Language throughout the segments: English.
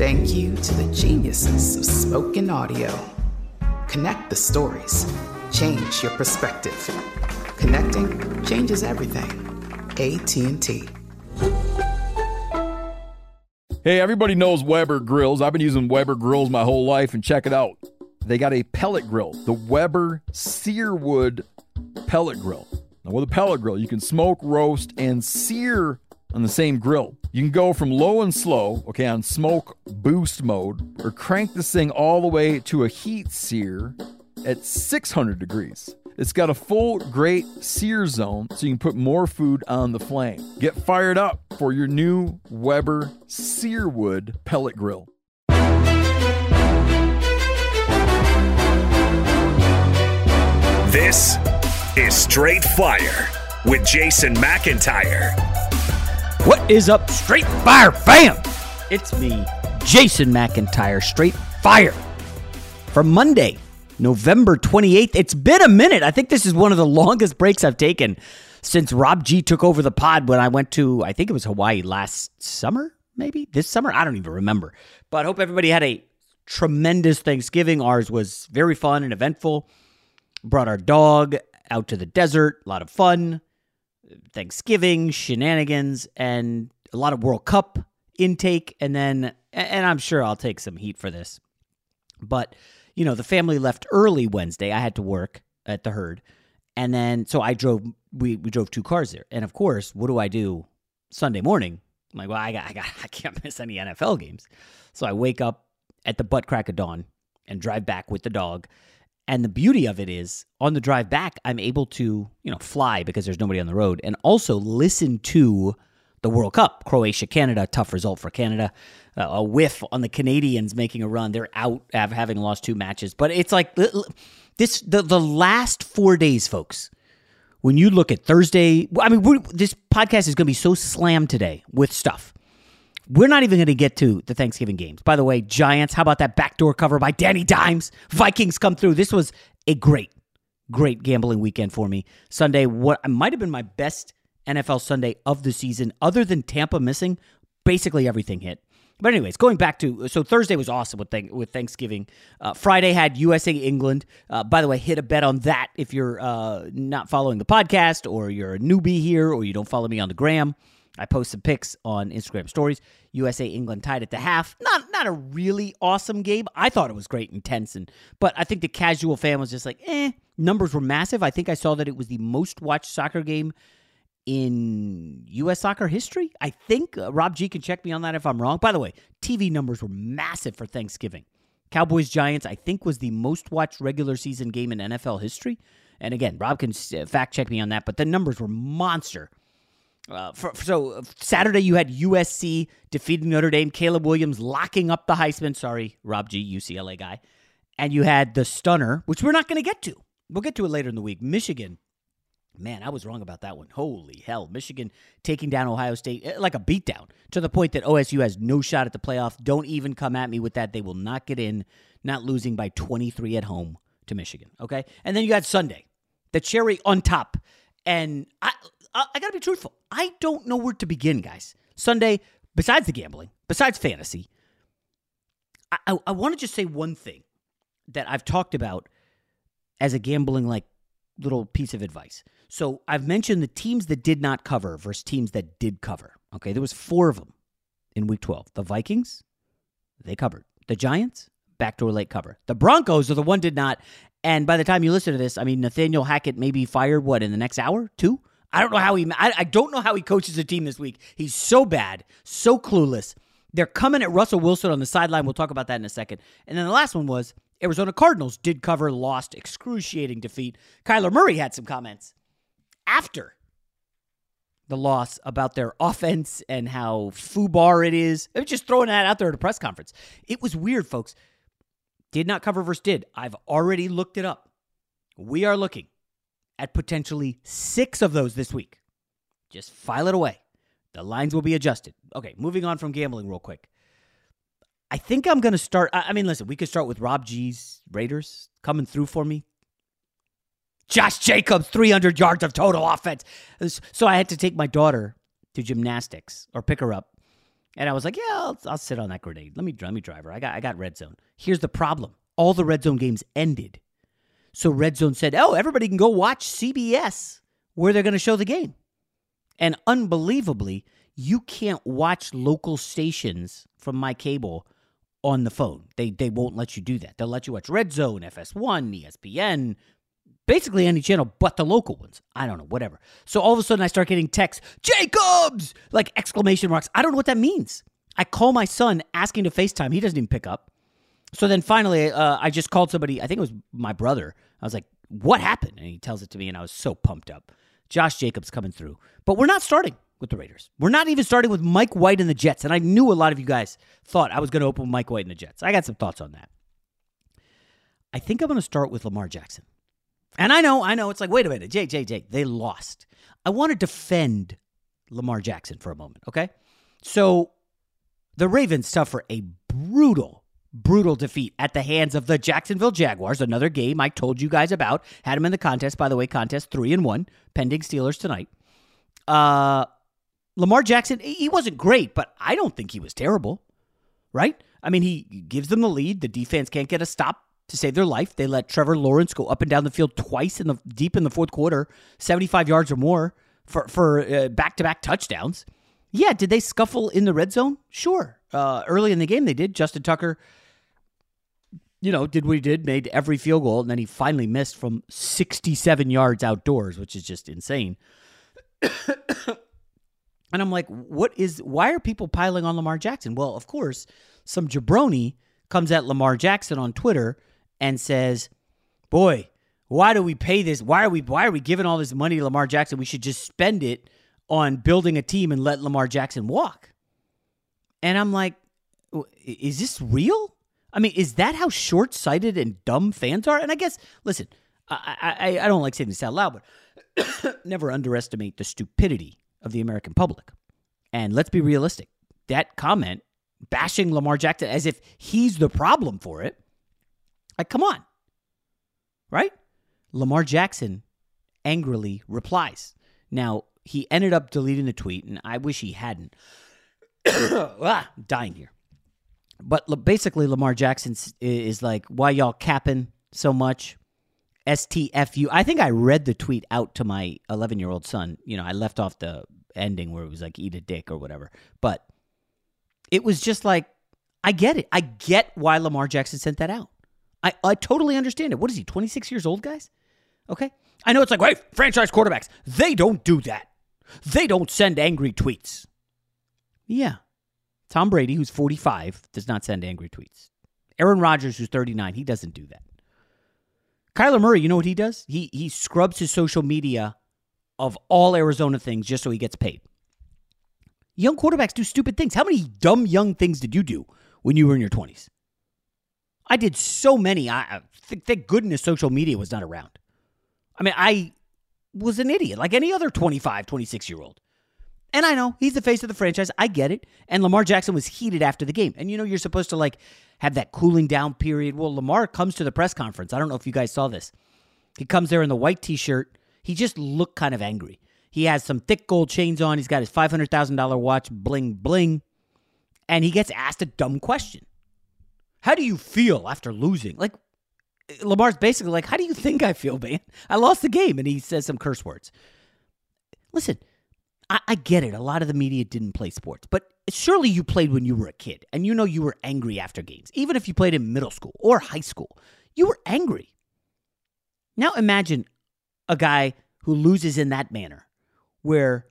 Thank you to the geniuses of spoken audio. Connect the stories. Change your perspective. Connecting changes everything. AT&T. Hey, everybody knows Weber grills. I've been using Weber grills my whole life, and check it out. They got a pellet grill, the Weber Searwood pellet grill. Now, with a pellet grill, you can smoke, roast, and sear on the same grill. You can go from low and slow, okay, on smoke boost mode, or crank this thing all the way to a heat sear at 600 degrees. It's got a full great sear zone so you can put more food on the flame. Get fired up for your new Weber Searwood pellet grill. This is Straight Fire with Jason McIntyre. What is up, Straight Fire fam? It's me, Jason McIntyre, Straight Fire. For Monday, November 28th. It's been a minute. I think this is one of the longest breaks I've taken since Rob G took over the pod when I went to, I think it was Hawaii last summer, maybe this summer. I don't even remember. But I hope everybody had a tremendous Thanksgiving. Ours was very fun and eventful. Brought our dog out to the desert, a lot of fun. Thanksgiving, shenanigans, and a lot of World Cup intake. And then, and I'm sure I'll take some heat for this. But, you know, the family left early Wednesday. I had to work at the herd. And then, so I drove, we, we drove two cars there. And of course, what do I do Sunday morning? I'm like, well, I got, I got, I can't miss any NFL games. So I wake up at the butt crack of dawn and drive back with the dog. And the beauty of it is on the drive back, I'm able to, you know, fly because there's nobody on the road and also listen to the World Cup. Croatia, Canada, tough result for Canada. Uh, a whiff on the Canadians making a run. They're out having lost two matches. But it's like this the, the last four days, folks. When you look at Thursday, I mean, this podcast is going to be so slammed today with stuff. We're not even going to get to the Thanksgiving games. By the way, Giants, how about that backdoor cover by Danny Dimes? Vikings come through. This was a great, great gambling weekend for me. Sunday, what might have been my best NFL Sunday of the season, other than Tampa missing, basically everything hit. But anyways, going back to so Thursday was awesome with th- with Thanksgiving. Uh, Friday had USA England. Uh, by the way, hit a bet on that if you're uh, not following the podcast or you're a newbie here or you don't follow me on the gram. I posted pics on Instagram stories. USA England tied at the half. Not not a really awesome game. I thought it was great and tense, and but I think the casual fan was just like, eh. Numbers were massive. I think I saw that it was the most watched soccer game in U.S. soccer history. I think uh, Rob G can check me on that if I'm wrong. By the way, TV numbers were massive for Thanksgiving. Cowboys Giants, I think, was the most watched regular season game in NFL history. And again, Rob can uh, fact check me on that, but the numbers were monster Uh, for, so uh, Saturday you had USC defeating Notre Dame, Caleb Williams locking up the Heisman. Sorry, Rob G, UCLA guy, and you had the stunner, which we're not going to get to. We'll get to it later in the week. Michigan. Man, I was wrong about that one. Holy hell. Michigan taking down Ohio State eh, like a beatdown to the point that OSU has no shot at the playoff. Don't even come at me with that. They will not get in, not losing by 23 at home to Michigan. Okay. And then you got Sunday, the cherry on top. And I, I, I got to be truthful. I don't know where to begin, guys. Sunday, besides the gambling, besides fantasy, I, I, I want to just say one thing that I've talked about as a gambling like little piece of advice. So I've mentioned the teams that did not cover versus teams that did cover. Okay, there was four of them in week 12. The Vikings, they covered. The Giants, backdoor late cover. The Broncos are the one did not. And by the time you listen to this, I mean Nathaniel Hackett may be fired what in the next hour, two? I don't know how he I, I don't know how he coaches a team this week. He's so bad, so clueless. They're coming at Russell Wilson on the sideline. We'll talk about that in a second. And then the last one was Arizona Cardinals did cover, lost, excruciating defeat. Kyler Murray had some comments after the loss about their offense and how foobar it is. I'm just throwing that out there at a press conference. It was weird, folks. Did not cover versus did. I've already looked it up. We are looking at potentially six of those this week. Just file it away. The lines will be adjusted. Okay, moving on from gambling real quick. I think I'm going to start. I mean, listen, we could start with Rob G's Raiders coming through for me. Josh Jacobs, 300 yards of total offense. So I had to take my daughter to gymnastics or pick her up. And I was like, yeah, I'll, I'll sit on that grenade. Let me, let me drive her. I got, I got red zone. Here's the problem all the red zone games ended. So red zone said, oh, everybody can go watch CBS where they're going to show the game. And unbelievably, you can't watch local stations from my cable on the phone. They they won't let you do that. They'll let you watch Red Zone, FS1, ESPN, basically any channel but the local ones. I don't know, whatever. So all of a sudden I start getting texts, Jacobs, like exclamation marks. I don't know what that means. I call my son asking to FaceTime. He doesn't even pick up. So then finally, uh, I just called somebody. I think it was my brother. I was like, "What happened?" And he tells it to me, and I was so pumped up. Josh Jacobs coming through, but we're not starting with the Raiders. We're not even starting with Mike White and the Jets. And I knew a lot of you guys thought I was going to open Mike White and the Jets. I got some thoughts on that. I think I'm going to start with Lamar Jackson. And I know, I know, it's like, wait a minute, Jay, Jay, Jay, they lost. I want to defend Lamar Jackson for a moment, okay? So the Ravens suffer a brutal, brutal defeat at the hands of the Jacksonville Jaguars. Another game I told you guys about. Had them in the contest, by the way, contest three and one, pending Steelers tonight. Uh, Lamar Jackson, he wasn't great, but I don't think he was terrible, right? I mean, he gives them the lead. The defense can't get a stop to save their life. They let Trevor Lawrence go up and down the field twice in the deep in the fourth quarter, 75 yards or more for for back to back touchdowns. Yeah, did they scuffle in the red zone? Sure. Uh, early in the game, they did. Justin Tucker, you know, did what he did, made every field goal, and then he finally missed from 67 yards outdoors, which is just insane. And I'm like, what is, why are people piling on Lamar Jackson? Well, of course, some jabroni comes at Lamar Jackson on Twitter and says, boy, why do we pay this? Why are we, why are we giving all this money to Lamar Jackson? We should just spend it on building a team and let Lamar Jackson walk. And I'm like, is this real? I mean, is that how short sighted and dumb fans are? And I guess, listen, I, I, I don't like saying this out loud, but never underestimate the stupidity of the American public. And let's be realistic. That comment bashing Lamar Jackson as if he's the problem for it. Like, come on. Right? Lamar Jackson angrily replies. Now, he ended up deleting the tweet, and I wish he hadn't. ah, dying here. But basically, Lamar Jackson is like, why y'all capping so much? STFU. I think I read the tweet out to my 11 year old son. You know, I left off the ending where it was like eat a dick or whatever. But it was just like, I get it. I get why Lamar Jackson sent that out. I, I totally understand it. What is he, 26 years old, guys? Okay. I know it's like, wait, franchise quarterbacks, they don't do that. They don't send angry tweets. Yeah. Tom Brady, who's 45, does not send angry tweets. Aaron Rodgers, who's 39, he doesn't do that. Kyler Murray, you know what he does? He he scrubs his social media of all Arizona things just so he gets paid. Young quarterbacks do stupid things. How many dumb young things did you do when you were in your 20s? I did so many. I th- thank goodness social media was not around. I mean, I was an idiot like any other 25, 26 year old. And I know he's the face of the franchise. I get it. And Lamar Jackson was heated after the game. And you know, you're supposed to like have that cooling down period. Well, Lamar comes to the press conference. I don't know if you guys saw this. He comes there in the white t shirt. He just looked kind of angry. He has some thick gold chains on. He's got his $500,000 watch, bling, bling. And he gets asked a dumb question How do you feel after losing? Like, Lamar's basically like, How do you think I feel, man? I lost the game. And he says some curse words. Listen, I, I get it. A lot of the media didn't play sports, but surely you played when you were a kid and you know you were angry after games. Even if you played in middle school or high school, you were angry. Now imagine a guy who loses in that manner where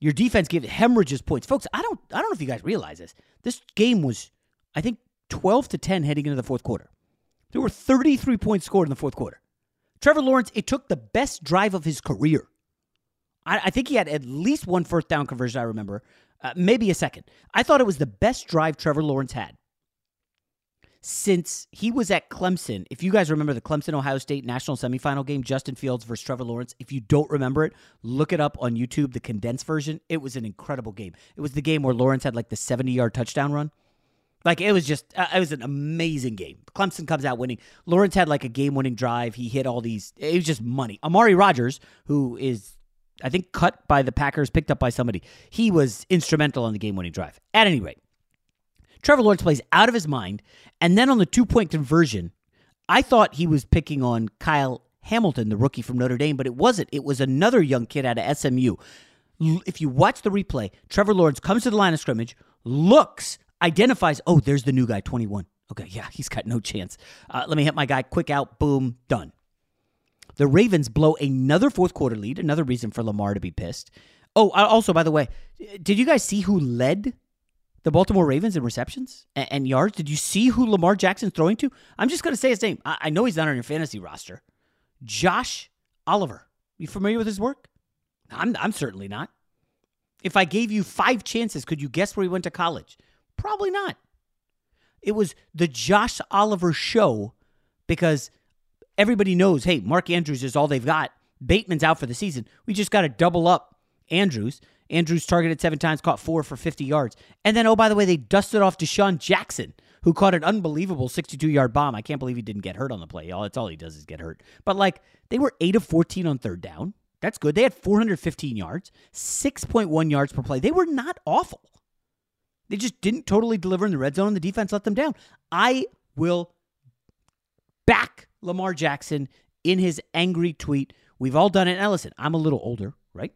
your defense gives hemorrhages points. Folks, I don't I don't know if you guys realize this. This game was I think 12 to 10 heading into the fourth quarter. There were 33 points scored in the fourth quarter. Trevor Lawrence, it took the best drive of his career I, I think he had at least one first down conversion, I remember, uh, maybe a second. I thought it was the best drive Trevor Lawrence had since he was at Clemson. If you guys remember the Clemson Ohio State national semifinal game, Justin Fields versus Trevor Lawrence, if you don't remember it, look it up on YouTube, the condensed version. It was an incredible game. It was the game where Lawrence had like the 70 yard touchdown run. Like it was just, uh, it was an amazing game. Clemson comes out winning. Lawrence had like a game winning drive. He hit all these, it was just money. Amari Rodgers, who is I think cut by the Packers, picked up by somebody. He was instrumental on the game winning drive. At any rate, Trevor Lawrence plays out of his mind. And then on the two point conversion, I thought he was picking on Kyle Hamilton, the rookie from Notre Dame, but it wasn't. It was another young kid out of SMU. If you watch the replay, Trevor Lawrence comes to the line of scrimmage, looks, identifies, oh, there's the new guy, 21. Okay, yeah, he's got no chance. Uh, let me hit my guy, quick out, boom, done. The Ravens blow another fourth quarter lead, another reason for Lamar to be pissed. Oh, also, by the way, did you guys see who led the Baltimore Ravens in receptions and, yards? Did you see who Lamar Jackson's throwing to? I'm just going to say his name. I, I know he's not on your fantasy roster. Josh Oliver. You familiar with his work? I'm, I'm certainly not. If I gave you five chances, could you guess where he went to college? Probably not. It was the Josh Oliver show because – everybody knows, hey, Mark Andrews is all they've got. Bateman's out for the season. We just got to double up Andrews. Andrews targeted seven times, caught four for 50 yards. And then, oh, by the way, they dusted off DeSean Jackson, who caught an unbelievable 62 yard bomb. I can't believe he didn't get hurt on the play. All, that's all he does is get hurt. But, like, they were 8 of 14 on third down. That's good. They had 415 yards, 6.1 yards per play. They were not awful. They just didn't totally deliver in the red zone, and the defense let them down. I will back Lamar Jackson in his angry tweet. We've all done it. Now, listen, I'm a little older, right?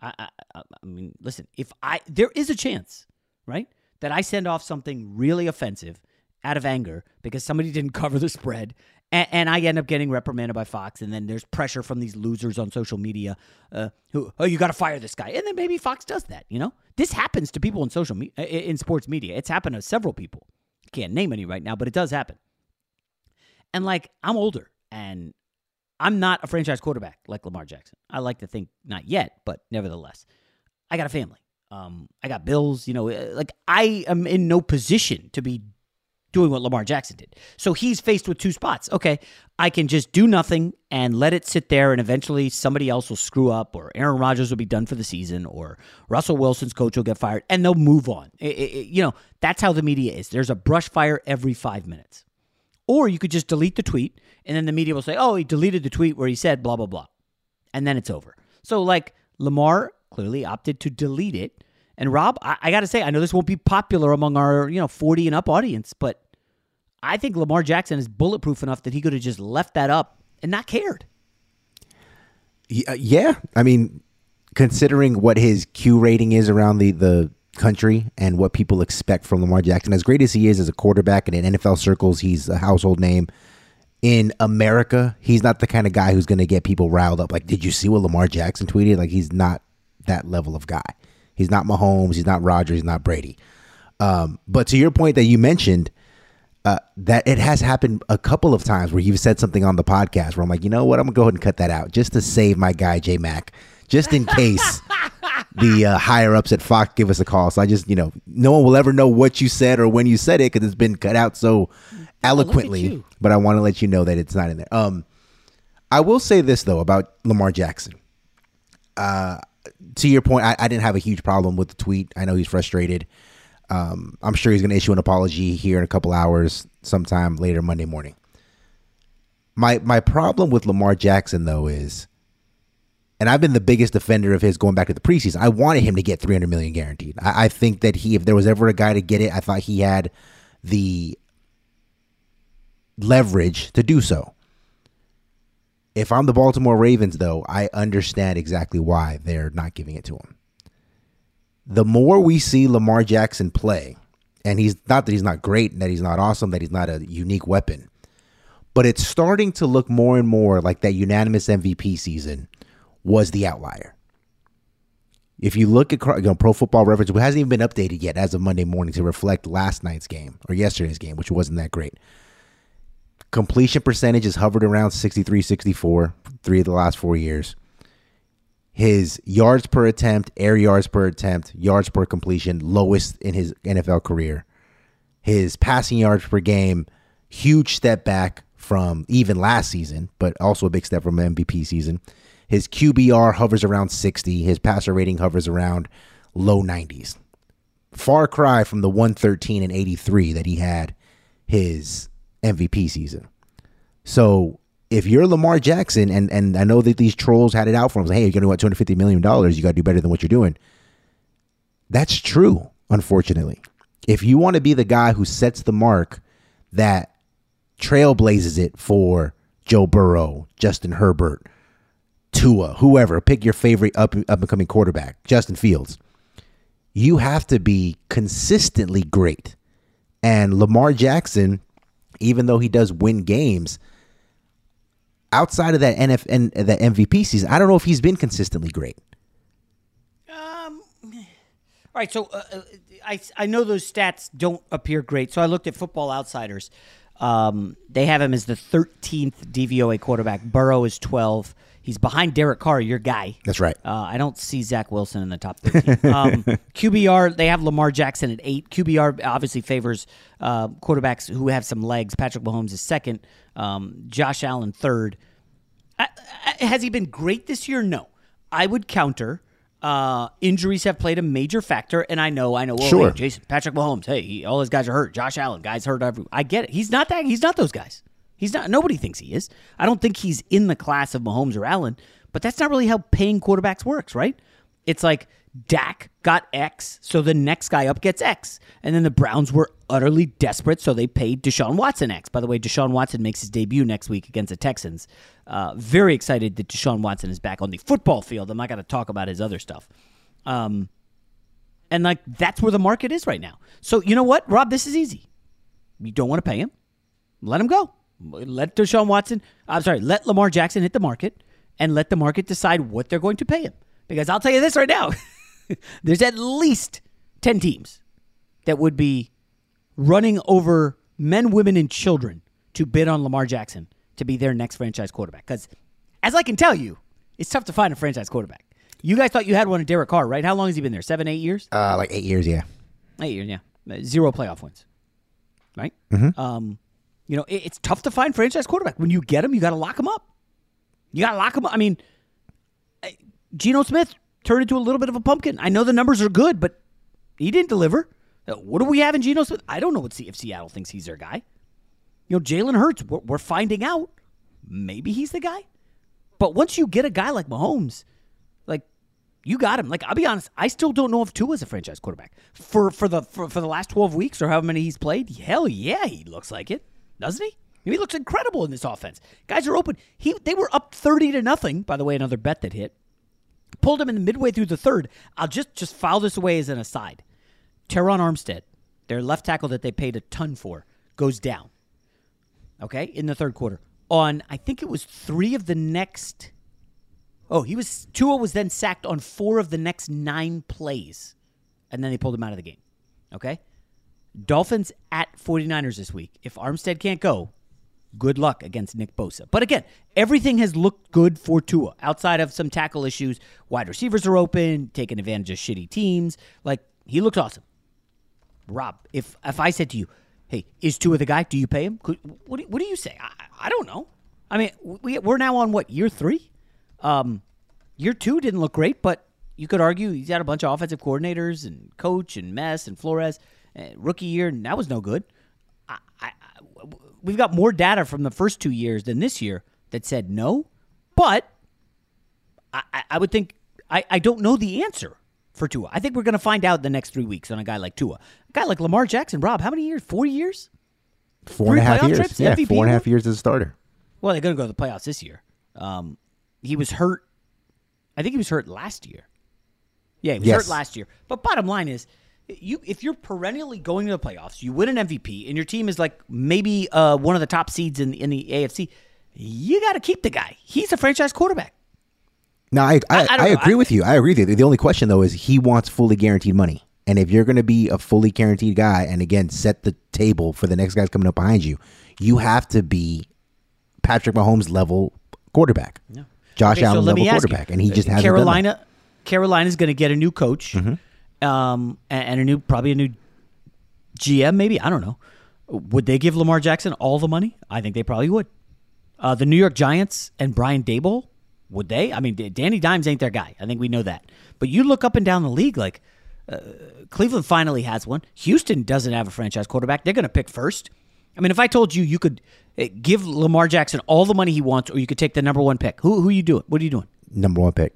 I, I, I mean, listen, if I, there is a chance, right, that I send off something really offensive out of anger because somebody didn't cover the spread and, and, I end up getting reprimanded by Fox, and then there's pressure from these losers on social media uh, who, oh, you got to fire this guy, and then maybe Fox does that. You know, this happens to people in social media, in sports media. It's happened to several people. Can't name any right now, but it does happen. And like, I'm older and I'm not a franchise quarterback like Lamar Jackson. I like to think not yet, but nevertheless, I got a family. Um, I got bills. You know, uh, like I am in no position to be doing what Lamar Jackson did. So he's faced with two spots. Okay, I can just do nothing and let it sit there, and eventually somebody else will screw up, or Aaron Rodgers will be done for the season, or Russell Wilson's coach will get fired, and they'll move on. It, it, you know, that's how the media is. There's a brush fire every five minutes. Or you could just delete the tweet, and then the media will say, oh, he deleted the tweet where he said blah, blah, blah. And then it's over. So, like, Lamar clearly opted to delete it. And Rob, I, I got to say, I know this won't be popular among our, you know, 40 and up audience, but I think Lamar Jackson is bulletproof enough that he could have just left that up and not cared. Uh, yeah. I mean, considering what his Q rating is around the, the country and what people expect from Lamar Jackson. As great as he is as a quarterback and in NFL circles, he's a household name. In America, he's not the kind of guy who's going to get people riled up. Like, did you see what Lamar Jackson tweeted? Like, he's not that level of guy. He's not Mahomes. He's not Rodgers. He's not Brady. Um, but to your point that you mentioned, uh, that it has happened a couple of times where you've said something on the podcast where I'm like, you know what, I'm gonna go ahead and cut that out just to save my guy J Mac, just in case the uh, higher ups at Fox give us a call. So I just, you know, no one will ever know what you said or when you said it because it's been cut out so eloquently. you. but I want to let you know that it's not in there. Um, I will say this though about Lamar Jackson. Uh, to your point, I, I didn't have a huge problem with the tweet. I know he's frustrated. Um, I'm sure he's going to issue an apology here in a couple hours, sometime later Monday morning. My my problem with Lamar Jackson though is, and I've been the biggest defender of his going back to the preseason. I wanted him to get 300 million guaranteed. I, I think that he, if there was ever a guy to get it, I thought he had the leverage to do so. If I'm the Baltimore Ravens, though, I understand exactly why they're not giving it to him. The more we see Lamar Jackson play, and he's not that he's not great, and that he's not awesome, that he's not a unique weapon, but it's starting to look more and more like that unanimous MVP season was the outlier. If you look at you know, Pro Football Reference, it hasn't even been updated yet as of Monday morning to reflect last night's game or yesterday's game, which wasn't that great. Completion percentage has hovered around 63 64 three of the last four years. His yards per attempt air yards per attempt yards per completion lowest in his nfl career. His passing yards per game huge step back from even last season but also a big step from mvp season his qbr hovers around 60 his passer rating hovers around low 90s far cry from the 113 and 83 that he had his MVP season. So if you're Lamar Jackson, and and I know that these trolls had it out for him, like, hey, you're going to want 250 million dollars, you got to do better than what you're doing. That's true, unfortunately. If you want to be the guy who sets the mark that trailblazes it for Joe Burrow, Justin Herbert, Tua, whoever, pick your favorite up up and coming quarterback, Justin Fields. You have to be consistently great. And Lamar Jackson even though he does win games, outside of that NF and that MVP season, I don't know if he's been consistently great. Um, all right, so uh, uh, I I know those stats don't appear great. So I looked at Football Outsiders. Um, they have him as the 13th DVOA quarterback. Burrow is 12. He's behind Derek Carr, your guy. That's right. Uh, I don't see Zach Wilson in the top 13. Um, QBR, they have Lamar Jackson at eight. QBR obviously favors uh, quarterbacks who have some legs. Patrick Mahomes is second. Um, Josh Allen third. I, I, has he been great this year? No. I would counter. Uh, injuries have played a major factor, and I know, I know. Sure. hey, Jason, Patrick Mahomes. Hey, he, all his guys are hurt. Josh Allen, guys hurt. Every, I get it. He's not that. He's not those guys. He's not. Nobody thinks he is. I don't think he's in the class of Mahomes or Allen. But that's not really how paying quarterbacks works, right? It's like Dak got X, so the next guy up gets X. And then the Browns were utterly desperate, so they paid Deshaun Watson X. By the way, Deshaun Watson makes his debut next week against the Texans. Uh, very excited that Deshaun Watson is back on the football field. I'm not going to talk about his other stuff. Um, and like that's where the market is right now. So you know what, Rob? This is easy. You don't want to pay him, let him go. Let Deshaun Watson. I'm sorry. Let Lamar Jackson hit the market, and let the market decide what they're going to pay him. Because I'll tell you this right now: there's at least ten teams that would be running over men, women, and children to bid on Lamar Jackson to be their next franchise quarterback. Because, as I can tell you, it's tough to find a franchise quarterback. You guys thought you had one in Derek Carr, right? How long has he been there? Seven, eight years? Uh, like eight years, yeah. Eight years, yeah. Zero playoff wins, right? Um, you know, it, it's tough to find franchise quarterback. When you get him, you got to lock him up. You got to lock him up. I mean, Geno Smith turned into a little bit of a pumpkin. I know the numbers are good, but he didn't deliver. Uh, What do we have in Geno Smith? I don't know what if Seattle thinks he's their guy. You know, Jalen Hurts, we're, we're finding out. Maybe he's the guy. But once you get a guy like Mahomes, like you got him. Like I'll be honest, I still don't know if Tua's a franchise quarterback for for the for, for the last twelve weeks or however many he's played. Hell yeah, he looks like it, doesn't he? He looks incredible in this offense. Guys are open. He they were up thirty to nothing. By the way, another bet that hit pulled him in the midway through the third. I'll just just file this away as an aside. Terron Armstead, their left tackle that they paid a ton for, goes down. Okay, in the third quarter. On I think it was three of the next. Oh, he was Tua was then sacked on four of the next nine plays, and then they pulled him out of the game. Okay, Dolphins at 49ers this week. If Armstead can't go, Good luck against Nick Bosa. But again, everything has looked good for Tua outside of some tackle issues. Wide receivers are open, taking advantage of shitty teams. Like he looked awesome. Rob, if if I said to you, "Hey, is Tua the guy? Do you pay him?" Could, what do, what do you say? I, I don't know. I mean, we we're now on what year three? Um, year two didn't look great, but you could argue he's had a bunch of offensive coordinators and coach and Mess and Flores. Uh, rookie year, and that was no good. I, I, we've got more data from the first two years than this year that said no, but I, I would think I, I don't know the answer for Tua. I think we're going to find out the next three weeks on a guy like Tua. A guy like Lamar Jackson, Rob, how many years? Four years? Four and a half years. Trips, yeah, MVP four and a half years as a starter. Well, they're going to go to the playoffs this year. Um, he was hurt. I think he was hurt last year. Yeah, he was yes. hurt last year. But bottom line is, you if you're perennially going to the playoffs, you win an MVP, and your team is like maybe uh, one of the top seeds in in the AFC, you got to keep the guy. He's a franchise quarterback. No, I I, I, I agree with you. I agree with you. The only question though is he wants fully guaranteed money. And if you're going to be a fully guaranteed guy, and again set the table for the next guys coming up behind you, you have to be Patrick Mahomes level quarterback, yeah. Josh okay, Allen so level quarterback, you, and he just hasn't. Carolina, Carolina's going to get a new coach. Mm-hmm um, and a new probably a new GM maybe I don't know. Would they give Lamar Jackson all the money? I think they probably would. Uh, the New York Giants and Brian Daboll, would they? I mean, Danny Dimes ain't their guy. I think we know that. But you look up and down the league, like uh, Cleveland finally has one. Houston doesn't have a franchise quarterback. They're going to pick first. I mean, if I told you you could uh, give Lamar Jackson all the money he wants, or you could take the number one pick, who who are you doing? What are you doing? Number one pick.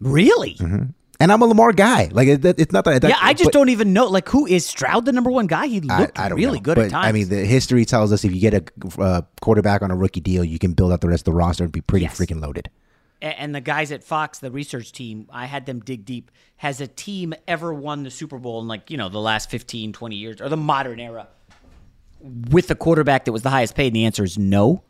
Really? Mm-hmm. And I'm a Lamar guy. Like it, it's not that. yeah, I just but, don't even know. Like, who is Stroud the number one guy? He looked I, I really know. good but, at times. I mean, the history tells us if you get a uh, quarterback on a rookie deal, you can build out the rest of the roster and be pretty yes. freaking loaded. And the guys at Fox, the research team, I had them dig deep. Has a team ever won the Super Bowl in like you know the last 15, 20 years or the modern era with a quarterback that was the highest paid? And the answer is no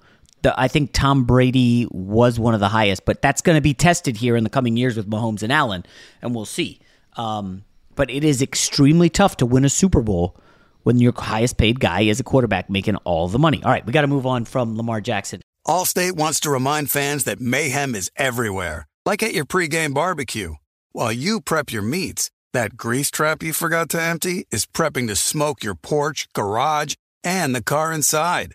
the, I think Tom Brady was one of the highest, but that's going to be tested here in the coming years with Mahomes and Allen, and we'll see. Um, but it is extremely tough to win a Super Bowl when your highest paid guy is a quarterback making all the money. All right, we got to move on from Lamar Jackson. Allstate wants to remind fans that mayhem is everywhere, like at your pregame barbecue. While you prep your meats, that grease trap you forgot to empty is prepping to smoke your porch, garage, and the car inside.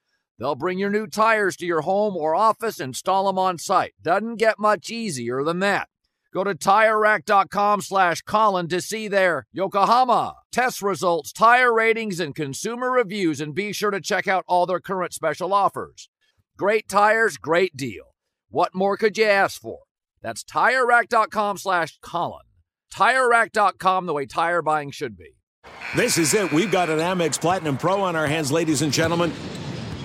They'll bring your new tires to your home or office, install them on site. Doesn't get much easier than that. Go to TireRack.com slash Colin to see their Yokohama test results, tire ratings, and consumer reviews, and be sure to check out all their current special offers. Great tires, great deal. What more could you ask for? That's TireRack.com slash Colin. TireRack.com, the way tire buying should be. This is it. We've got an Amex Platinum Pro on our hands, ladies and gentlemen.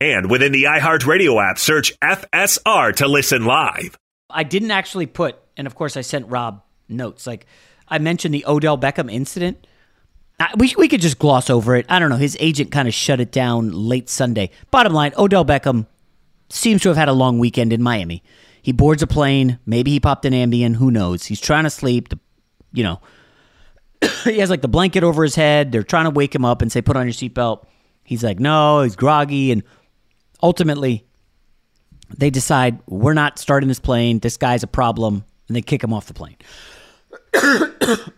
And within the iHeartRadio app, search FSR to listen live. I didn't actually put, and of course I sent Rob notes. Like I mentioned the Odell Beckham incident. I, we we could just gloss over it. I don't know. His agent kind of shut it down late Sunday. Bottom line, Odell Beckham seems to have had a long weekend in Miami. He boards a plane. Maybe he popped an Ambien. Who knows? He's trying to sleep. You know, he has like the blanket over his head. They're trying to wake him up and say, "Put on your seatbelt." He's like, "No." He's groggy, and ultimately, they decide we're not starting this plane. This guy's a problem, and they kick him off the plane.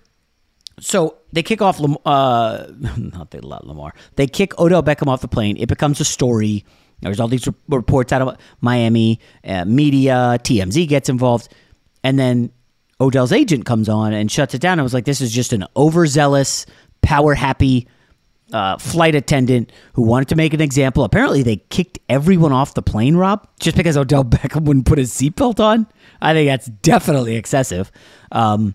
so they kick off Lam- uh, not they Lamar. They kick Odell Beckham off the plane. It becomes a story. There's all these re- reports out of Miami uh, media. TMZ gets involved, and then Odell's agent comes on and shuts it down. I was like, this is just an overzealous, power happy uh, flight attendant who wanted to make an example. Apparently, they kicked everyone off the plane, Rob, just because Odell Beckham wouldn't put his seatbelt on. I think that's definitely excessive. Um,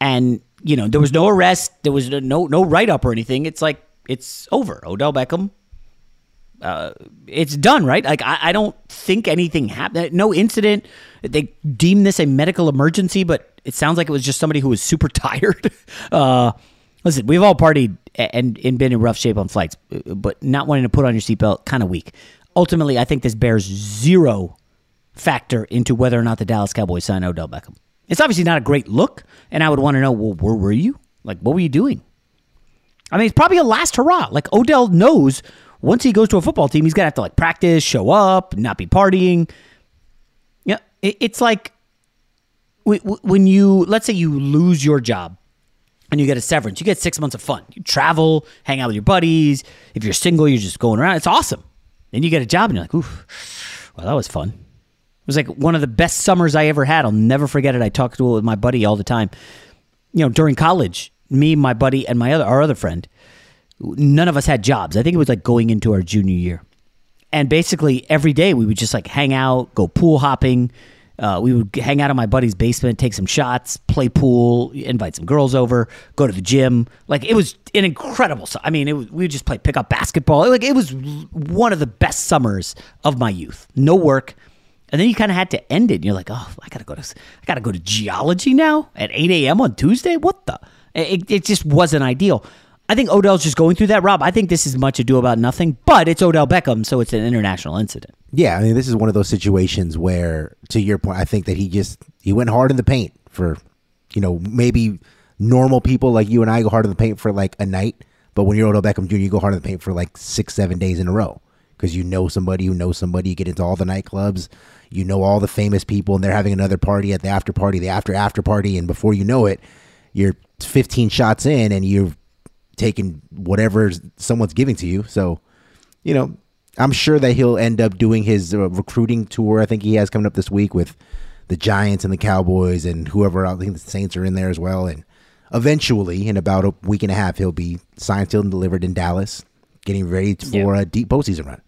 and you know, there was no arrest, there was no no write up or anything. It's like it's over. Odell Beckham. Uh, it's done, right? Like I, I don't think anything happened. No incident. They deemed this a medical emergency, but it sounds like it was just somebody who was super tired. Uh, listen, we've all partied and, and been in rough shape on flights, uh, uh, but not wanting to put on your seatbelt, kind of weak. Ultimately, I think this bears zero factor into whether or not the Dallas Cowboys sign Odell Beckham. It's obviously not a great look, and I would want to know, well, where were you? Like, what were you doing? I mean, it's probably a last hurrah. Like Odell knows once he goes to a football team, he's gonna have to like practice, show up, not be partying. Yeah, it, it's like when you let's say you lose your job and you get a severance, you get six months of fun. You travel, hang out with your buddies. If you're single, you're just going around. It's awesome. Then you get a job and you're like, oof, well, that was fun. It was like one of the best summers I ever had. I'll never forget it. I talked to it with my buddy all the time. You know, during college, me, my buddy, and my other our other friend, none of us had jobs. I think it was like going into our junior year. And basically every day we would just like hang out, go pool hopping. Uh, we would hang out in my buddy's basement, take some shots, play pool, invite some girls over, go to the gym. Like it was an incredible. I mean, it was, we would just play pickup basketball. Like it was one of the best summers of my youth. No work, and then you kind of had to end it. And you're like, oh, I gotta go to, I gotta go to geology now at 8 a.m. on Tuesday. What the? It, it just wasn't ideal. I think Odell's just going through that, Rob. I think this is much ado about nothing, but it's Odell Beckham, so it's an international incident. Yeah, I mean, this is one of those situations where, to your point, I think that he just he went hard in the paint for, you know, maybe normal people like you and I go hard in the paint for like a night, but when you're Odell Beckham Jr., you go hard in the paint for like six, seven days in a row because you know somebody who knows somebody. You get into all the nightclubs, you know all the famous people, and they're having another party at the after party, the after after party, and before you know it, you're 15 shots in and you've taken whatever someone's giving to you. So, you know, I'm sure that he'll end up doing his uh, recruiting tour. I think he has coming up this week with the Giants and the Cowboys and whoever. I think the Saints are in there as well. And eventually, in about a week and a half, he'll be signed, sealed, and delivered in Dallas, getting ready for a deep postseason run.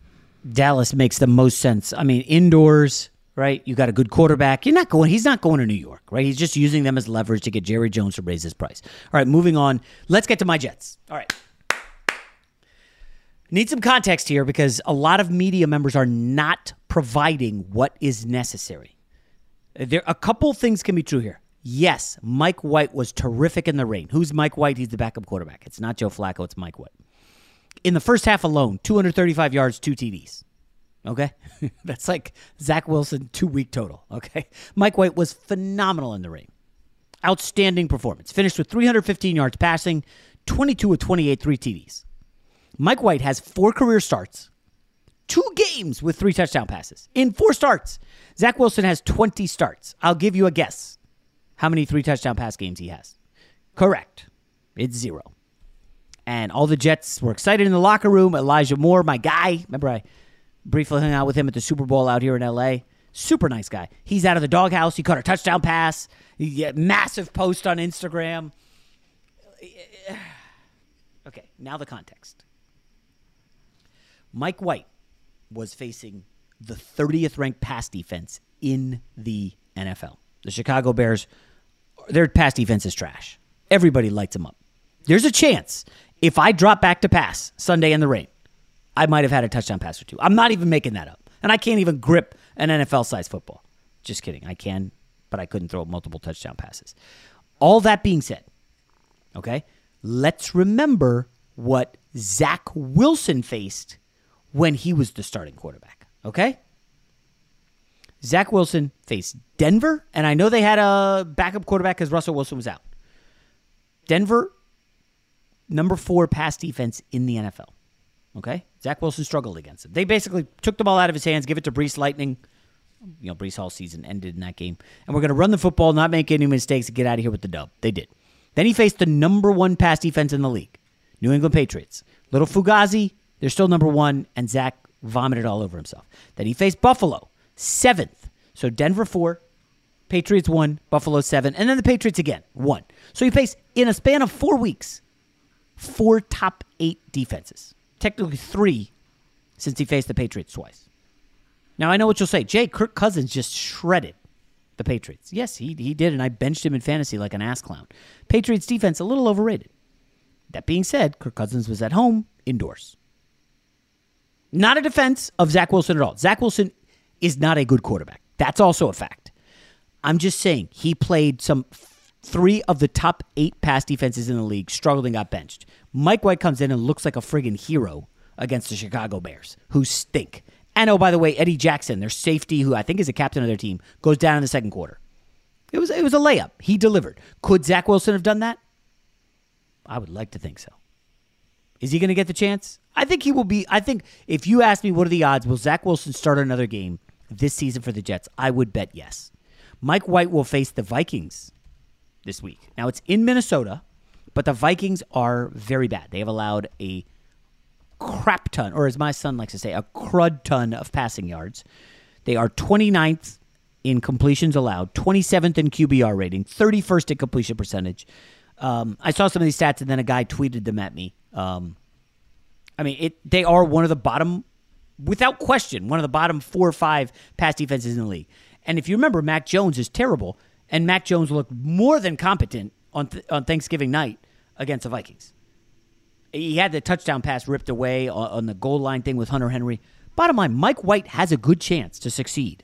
Dallas makes the most sense. I mean, indoors, right? You got a good quarterback. You're not going. He's not going to New York, right? He's just using them as leverage to get Jerry Jones to raise his price. All right, moving on. Let's get to my Jets. All right. Need some context here because a lot of media members are not providing what is necessary. There a couple things can be true here. Yes, Mike White was terrific in the rain. Who's Mike White? He's the backup quarterback. It's not Joe Flacco, it's Mike White. In the first half alone, 235 yards, two TDs. Okay? That's like Zach Wilson, two week total. Okay? Mike White was phenomenal in the rain. Outstanding performance. Finished with 315 yards passing, 22 of 28, three TDs. Mike White has four career starts, two games with three touchdown passes in four starts. Zach Wilson has 20 starts. I'll give you a guess how many three touchdown pass games he has. Correct. It's zero. And all the Jets were excited in the locker room. Elijah Moore, my guy. Remember, I briefly hung out with him at the Super Bowl out here in LA. Super nice guy. He's out of the doghouse. He caught a touchdown pass. Massive post on Instagram. Okay, now the context. Mike White was facing the 30th ranked pass defense in the NFL. The Chicago Bears, their pass defense is trash. Everybody lights them up. There's a chance if I drop back to pass Sunday in the rain, I might have had a touchdown pass or two. I'm not even making that up. And I can't even grip an NFL sized football. Just kidding. I can, but I couldn't throw multiple touchdown passes. All that being said, okay, let's remember what Zach Wilson faced when he was the starting quarterback. Okay? Zach Wilson faced Denver, and I know they had a backup quarterback because Russell Wilson was out. Denver, number four pass defense in the NFL. Okay? Zach Wilson struggled against it. They basically took the ball out of his hands, give it to Breece Lightning. You know, Breece Hall season ended in that game. And we're going to run the football, not make any mistakes, and get out of here with the dub. They did. Then he faced the number one pass defense in the league, New England Patriots. Little Fugazi, they're still number one, and Zach vomited all over himself. Then he faced Buffalo, seventh. So Denver four, Patriots one, Buffalo seven, and then the Patriots again, one. So he faced, in a span of four weeks, four top eight defenses. Technically three since he faced the Patriots twice. Now I know what you'll say. Jay, Kirk Cousins just shredded the Patriots. Yes, he, he did, and I benched him in fantasy like an ass clown. Patriots defense a little overrated. That being said, Kirk Cousins was at home indoors. Not a defense of Zach Wilson at all. Zach Wilson is not a good quarterback. That's also a fact. I'm just saying he played some three of the top eight pass defenses in the league, struggled and got benched. Mike White comes in and looks like a friggin' hero against the Chicago Bears, who stink. And oh, by the way, Eddie Jackson, their safety, who I think is a captain of their team, goes down in the second quarter. It was it was a layup. He delivered. Could Zach Wilson have done that? I would like to think so. Is he going to get the chance? I think he will be. I think if you ask me what are the odds, will Zach Wilson start another game this season for the Jets? I would bet yes. Mike White will face the Vikings this week. Now it's in Minnesota, but the Vikings are very bad. They have allowed a crap ton, or as my son likes to say, a crud ton of passing yards. They are 29th in completions allowed, 27th in QBR rating, 31st in completion percentage. Um, I saw some of these stats, and then a guy tweeted them at me. Um, I mean, it. They are one of the bottom, without question, one of the bottom four or five pass defenses in the league. And if you remember, Mac Jones is terrible, and Mac Jones looked more than competent on th- on Thanksgiving night against the Vikings. He had the touchdown pass ripped away on, on the goal line thing with Hunter Henry. Bottom line, Mike White has a good chance to succeed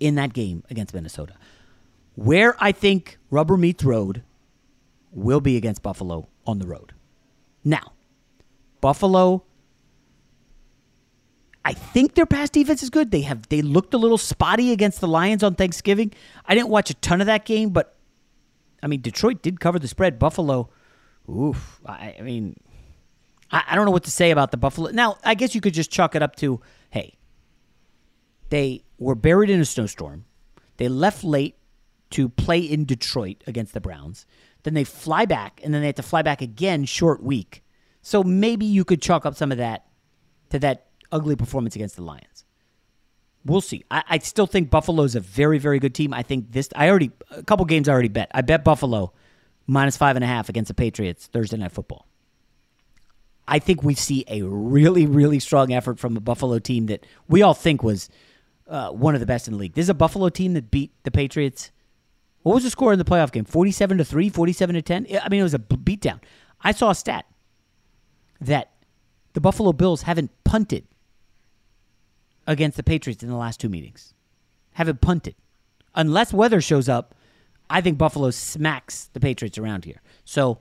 in that game against Minnesota. Where I think rubber meets road will be against Buffalo on the road. Now, Buffalo, I think their pass defense is good. They have they looked a little spotty against the Lions on Thanksgiving. I didn't watch a ton of that game, but I mean Detroit did cover the spread. Buffalo, oof. I, I mean, I, I don't know what to say about the Buffalo. Now, I guess you could just chalk it up to, hey, they were buried in a snowstorm. They left late to play in Detroit against the Browns. Then they fly back, and then they have to fly back again short week. So maybe you could chalk up some of that to that ugly performance against the Lions. We'll see. I, I still think Buffalo's a very, very good team. I think this. I already a couple games I already bet. I bet Buffalo minus five and a half against the Patriots Thursday night football. I think we see a really, really strong effort from a Buffalo team that we all think was uh, one of the best in the league. This is a Buffalo team that beat the Patriots. What was the score in the playoff game? 47 to 3, 47 to 10? I mean, it was a beatdown. I saw a stat that the Buffalo Bills haven't punted against the Patriots in the last two meetings. Haven't punted. Unless weather shows up, I think Buffalo smacks the Patriots around here. So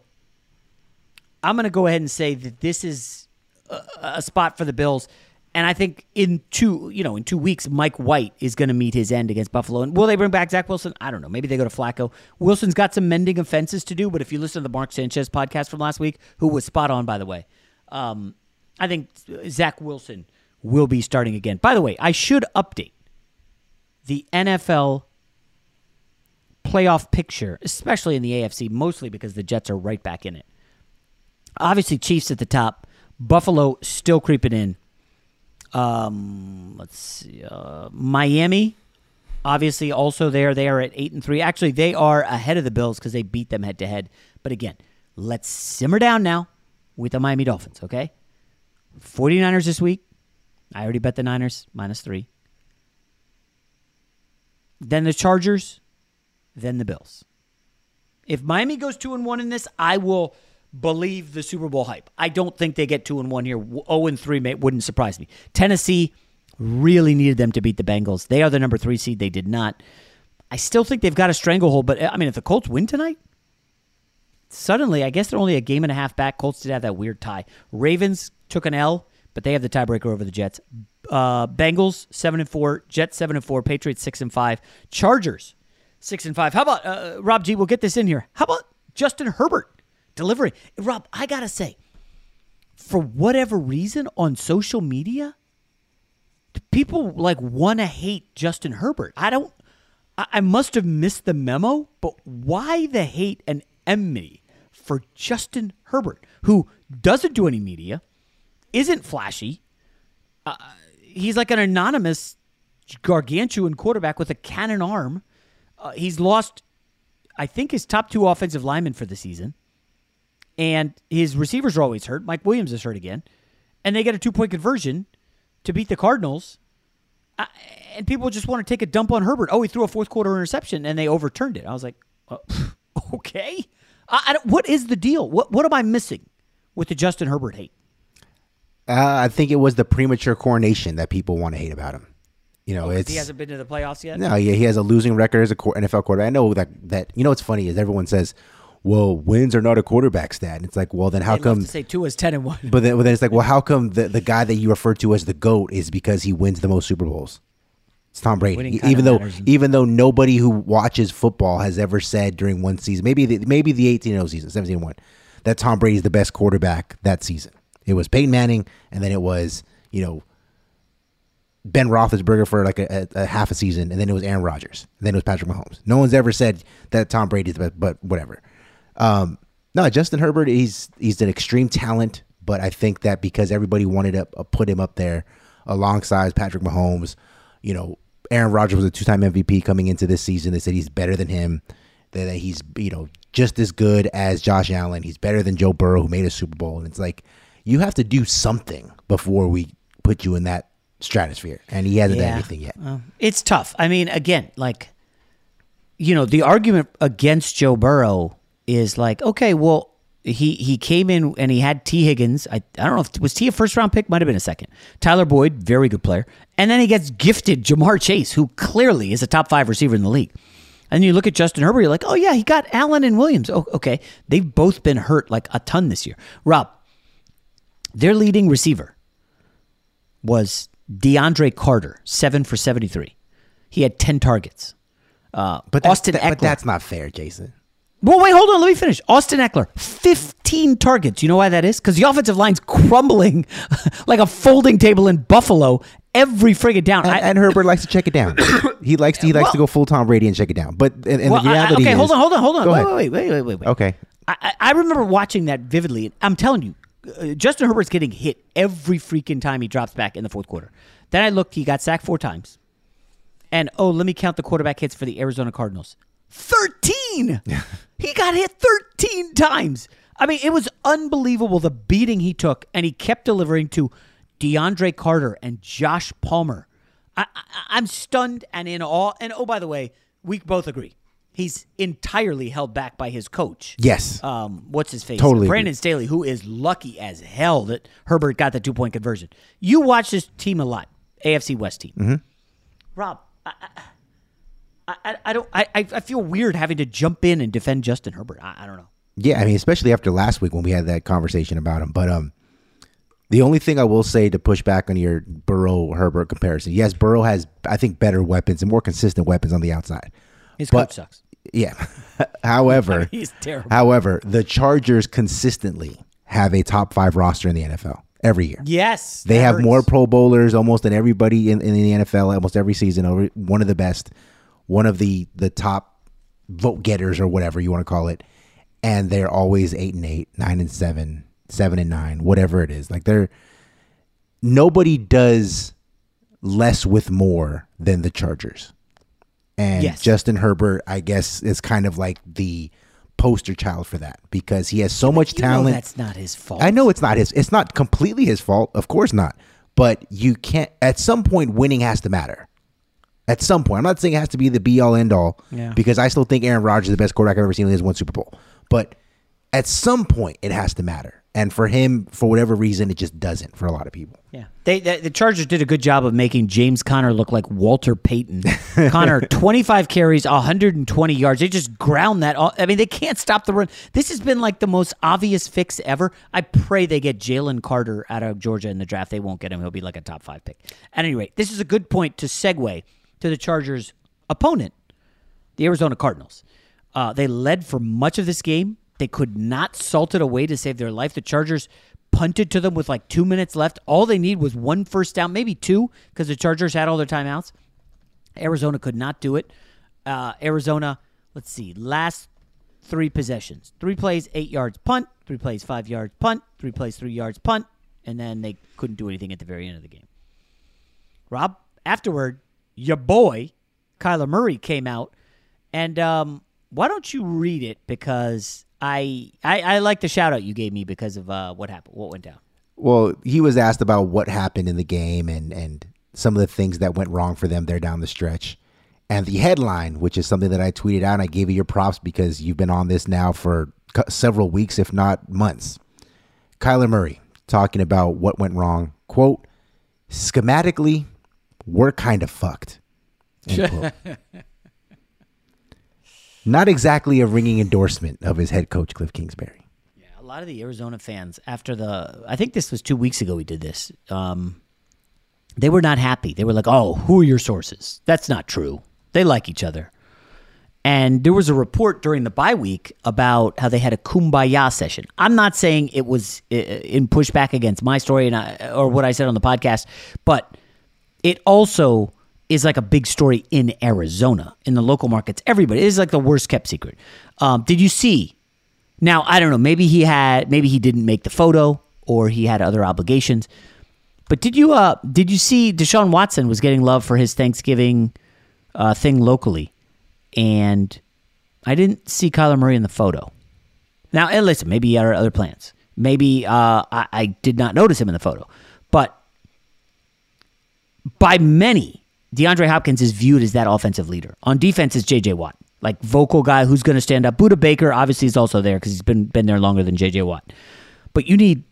I'm going to go ahead and say that this is a, a spot for the Bills. And I think in two, you know, in two weeks, Mike White is going to meet his end against Buffalo. And will they bring back Zach Wilson? I don't know. Maybe they go to Flacco. Wilson's got some mending offenses to do, but if you listen to the Mark Sanchez podcast from last week, who was spot on, by the way, um, I think Zach Wilson will be starting again. By the way, I should update the NFL playoff picture, especially in the AFC, mostly because the Jets are right back in it. Obviously, Chiefs at the top, Buffalo still creeping in. Um, let's see, uh, Miami, obviously also there. They are at eight and three. Actually, they are ahead of the Bills because they beat them head to head. But again, let's simmer down now with the Miami Dolphins. Okay, 49ers this week. I already bet the Niners minus three. Then the Chargers, then the Bills. If Miami goes two and one in this, I will believe the Super Bowl hype. I don't think they get two and one here. Zero and three may, wouldn't surprise me. Tennessee really needed them to beat the Bengals. They are the number three seed. They did not. I still think they've got a stranglehold. But I mean, if the Colts win tonight, suddenly I guess they're only a game and a half back. Colts did have that weird tie. Ravens took an L, but they have the tiebreaker over the Jets. Uh, Bengals seven and four, Jets seven and four, Patriots six and five, Chargers six and five. How about uh, Rob G? We'll get this in here. How about Justin Herbert delivering? Rob, I gotta say, for whatever reason on social media, people like want to hate Justin Herbert. I don't. I, I must have missed the memo, but why the hate and enmity for Justin Herbert, who doesn't do any media, isn't flashy? Uh, he's like an anonymous gargantuan quarterback with a cannon arm. Uh, he's lost, I think, his top two offensive linemen for the season. And his receivers are always hurt. Mike Williams is hurt again. And they get a two point conversion to beat the Cardinals. Uh, and people just want to take a dump on Herbert. Oh, he threw a fourth quarter interception and they overturned it. I was like, uh, okay. I, I what is the deal? What, what am I missing with the Justin Herbert hate? Uh, I think it was the premature coronation that people want to hate about him. You know, Oh, it's he hasn't been to the playoffs yet. no, yeah, he has a losing record as a NFL quarterback. I know that that you know what's funny is everyone says, "Well, wins are not a quarterback stat." And it's like, well, then how They'd come? to say two is ten and one. But then, but then it's like, well, how come the, the guy that you refer to as the goat is because he wins the most Super Bowls? It's Tom Brady. Even though matters. even though nobody who watches football has ever said during one season, maybe the, maybe the 18-0 season, 17-1, that Tom Brady is the best quarterback that season. It was Peyton Manning, and then it was you know Ben Roethlisberger for like a, a, a half a season, and then it was Aaron Rodgers, and then it was Patrick Mahomes. No one's ever said that Tom Brady's the best, but whatever. Um, no, Justin Herbert, he's he's an extreme talent, but I think that because everybody wanted to uh, put him up there alongside Patrick Mahomes, you know, Aaron Rodgers was a two-time MVP coming into this season. They said he's better than him, that that he's you know just as good as Josh Allen. He's better than Joe Burrow, who made a Super Bowl, and it's like you have to do something before we put you in that stratosphere, and he hasn't done anything yet. It's tough. I mean, again, like, you know, the argument against Joe Burrow is like, okay, well, he he came in and he had Tee Higgins. I, I don't know if was T a first round pick, might have been a second. Tyler Boyd, very good player, and then he gets gifted Ja'Marr Chase, who clearly is a top five receiver in the league. And you look at Justin Herbert, you're like, oh yeah, he got Allen and Williams. Oh, okay, they've both been hurt like a ton this year. Rob, their leading receiver was DeAndre Carter, seven for 73. He had 10 targets. Uh, But that's, Austin that- Ekeler. but that's not fair, Jason. well, wait, hold on. Let me finish. Austin Ekeler, 15 targets. You know why that is? Because the offensive line's crumbling like a folding table in Buffalo every friggin' down. And, I- and Herbert likes to check it down. he likes to, he likes to go full Tom Brady and check it down. But and, and well, the I- I- reality okay, is, hold on, hold on, hold on. Wait, wait, wait, wait, wait, wait. Okay. I, I- I remember watching that vividly. and I'm telling you, uh, Justin Herbert's getting hit every freaking time he drops back in the fourth quarter. Then I looked; he got sacked four times. And oh, let me count the quarterback hits for the Arizona Cardinals. Thirteen. he got hit thirteen times. I mean, it was unbelievable the beating he took, and he kept delivering to DeAndre Carter and Josh Palmer. I, I, I'm stunned and in awe. And oh, by the way, we both agree. He's entirely held back by his coach. Yes. Um, what's his face? Totally Brandon agree. Staley, who is lucky as hell that Herbert got the two point conversion. You watch this team a lot, AFC West team. Mm-hmm. Rob, I, I, I, I don't. I, I feel weird having to jump in and defend Justin Herbert. I, I don't know. Yeah, I mean, especially after last week when we had that conversation about him. But um, the only thing I will say to push back on your Burrow Herbert comparison, yes, Burrow has I think better weapons and more consistent weapons on the outside. His But- coach sucks. Yeah. however, He's terrible. However, the Chargers consistently have a top five roster in the NFL every year. Yes, They have hurts. more Pro Bowlers almost than everybody in, in the NFL almost every season. Over one of the best, one of the the top vote getters or whatever you want to call it, and they're always eight and eight, nine and seven, seven and nine, whatever it is. Like they're nobody does less with more than the Chargers. And Yes. Justin Herbert, I guess, is kind of like the poster child for that because he has so much You know talent. that's not his fault. I know it's not his. It's not completely his fault, of course not. But you can't. At some point, winning has to matter. At some point, I'm not saying it has to be the be all end all. Yeah. Because I still think Aaron Rodgers is the best quarterback I've ever seen. He has one Super Bowl. But at some point, it has to matter. And for him, for whatever reason, it just doesn't for a lot of people. Yeah, they, the, the Chargers did a good job of making James Conner look like Walter Payton. Conner, 25 carries, 120 yards. They just ground that. all- I mean, they can't stop the run. This has been like the most obvious fix ever. I pray they get Jalen Carter out of Georgia in the draft. They won't get him. He'll be like a top five pick. At any rate, this is a good point to segue to the Chargers' opponent, the Arizona Cardinals. Uh, they led for much of this game. They could not salt it away to save their life. The Chargers punted to them with like two minutes left. All they need was one first down, maybe two, because the Chargers had all their timeouts. Arizona could not do it. Uh, Arizona, let's see, last three possessions three plays, eight yards punt, three plays, five yards punt, three plays, three yards punt, and then they couldn't do anything at the very end of the game. Rob, afterward, your boy, Kyler Murray, came out, and um, why don't you read it? Because I, I I like the shout out you gave me because of uh, what happened, what went down. Well, he was asked about what happened in the game and and some of the things that went wrong for them there down the stretch. And the headline, which is something that I tweeted out, and I gave you your props because you've been on this now for several weeks, if not months. Kyler Murray talking about what went wrong. Quote, schematically, we're kind of fucked. Not exactly a ringing endorsement of his head coach, Cliff Kingsbury. Yeah, a lot of the Arizona fans, after the, I think this was two weeks ago we did this, um, they were not happy. They were like, oh, who are your sources? That's not true. They like each other. And there was a report during the bye week about how they had a kumbaya session. I'm not saying it was uh, in pushback against my story and I, or what I said on the podcast, but it also is like a big story in Arizona in the local markets. Everybody it is like the worst kept secret. Um, did you see? Now I don't know. Maybe he had. Maybe he didn't make the photo, or he had other obligations. But did you? Uh, did you see Deshaun Watson was getting love for his Thanksgiving uh, thing locally, and I didn't see Kyler Murray in the photo. Now, and listen, maybe he had other plans. Maybe uh, I, I did not notice him in the photo, but by many, DeAndre Hopkins is viewed as that offensive leader. On defense, is J.J. Watt, like vocal guy who's going to stand up. Budda Baker obviously is also there because he's been been there longer than J.J. Watt. But you need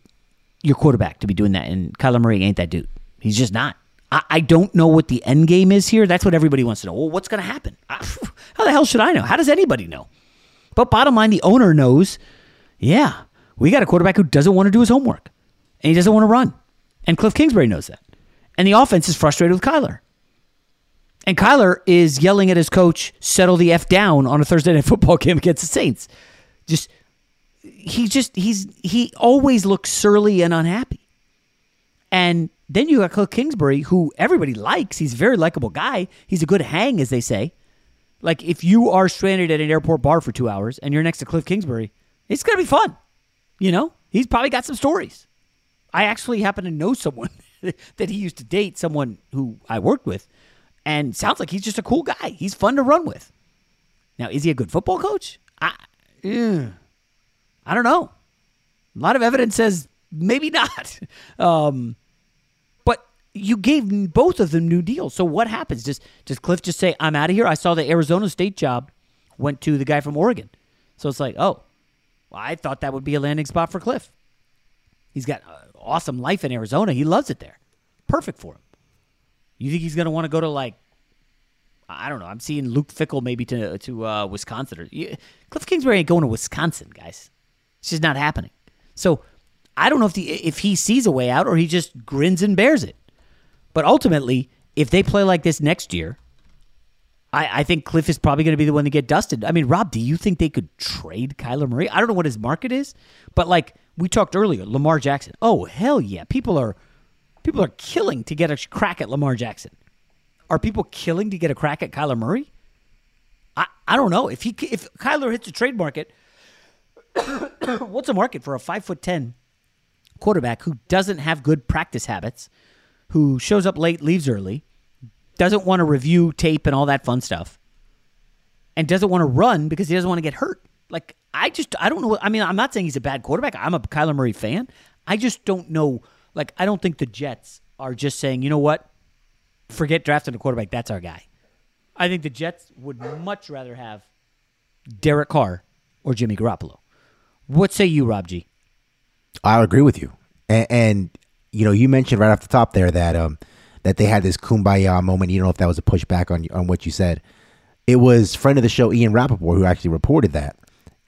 your quarterback to be doing that, and Kyler Murray ain't that dude. He's just not. I, I don't know what the end game is here. That's what everybody wants to know. Well, what's going to happen? How the hell should I know? How does anybody know? But bottom line, the owner knows. Yeah, we got a quarterback who doesn't want to do his homework, and he doesn't want to run, and Cliff Kingsbury knows that. And the offense is frustrated with Kyler. And Kyler is yelling at his coach, settle the F down on a Thursday night football game against the Saints. Just he just he's he always looks surly and unhappy. And then you got Cliff Kingsbury, who everybody likes. He's a very likable guy. He's a good hang, as they say. Like if you are stranded at an airport bar for two hours and you're next to Cliff Kingsbury, it's gonna be fun. You know, he's probably got some stories. I actually happen to know someone that he used to date, someone who I worked with, and sounds like he's just a cool guy. He's fun to run with. Now, is he a good football coach? I, I don't know. A lot of evidence says maybe not. Um, but you gave both of them new deals. So what happens? Does does Cliff just say, "I'm out of here"? I saw the Arizona State job went to the guy from Oregon. So it's like, oh, well, I thought that would be a landing spot for Cliff. He's got uh, awesome life in Arizona. He loves it there. Perfect for him. You think he's going to want to go to like I don't know. I'm seeing Luke Fickell maybe to to uh, Wisconsin or Cliff Kingsbury ain't going to Wisconsin, guys. It's just not happening. So I don't know if the if he sees a way out or he just grins and bears it. But ultimately, if they play like this next year, I, I think Cliff is probably going to be the one to get dusted. I mean, Rob, do you think they could trade Kyler Murray? I don't know what his market is, but like we talked earlier, Lamar Jackson. Oh hell yeah, people are people are killing to get a crack at Lamar Jackson. Are people killing to get a crack at Kyler Murray? I, I don't know if he if Kyler hits a trade market. what's a market for a five foot ten quarterback who doesn't have good practice habits, who shows up late, leaves early, doesn't want to review tape and all that fun stuff, and doesn't want to run because he doesn't want to get hurt. Like I just I don't know. I mean, I'm not saying he's a bad quarterback. I'm a Kyler Murray fan. I just don't know. Like I don't think the Jets are just saying, you know what, forget drafting a quarterback. That's our guy. I think the Jets would much rather have Derek Carr or Jimmy Garoppolo. What say you, Rob G? I agree with you. And, and, you know, you mentioned right off the top there that um that they had this kumbaya moment. You don't know if that was a pushback on on what you said. It was friend of the show Ian Rapoport who actually reported that.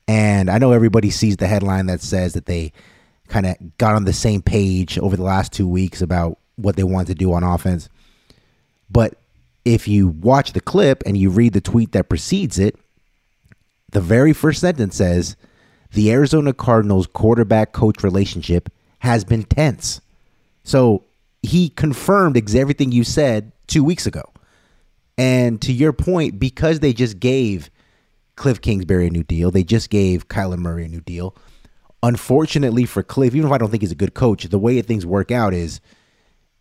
And I know everybody sees the headline that says that they kind of got on the same page over the last two weeks about what they want to do on offense. But if you watch the clip and you read the tweet that precedes it, the very first sentence says, the Arizona Cardinals quarterback coach relationship has been tense. So he confirmed everything you said two weeks ago. And to your point, because they just gave Cliff Kingsbury a new deal, they just gave Kyler Murray a new deal. Unfortunately for Cliff, even if I don't think he's a good coach, the way things work out is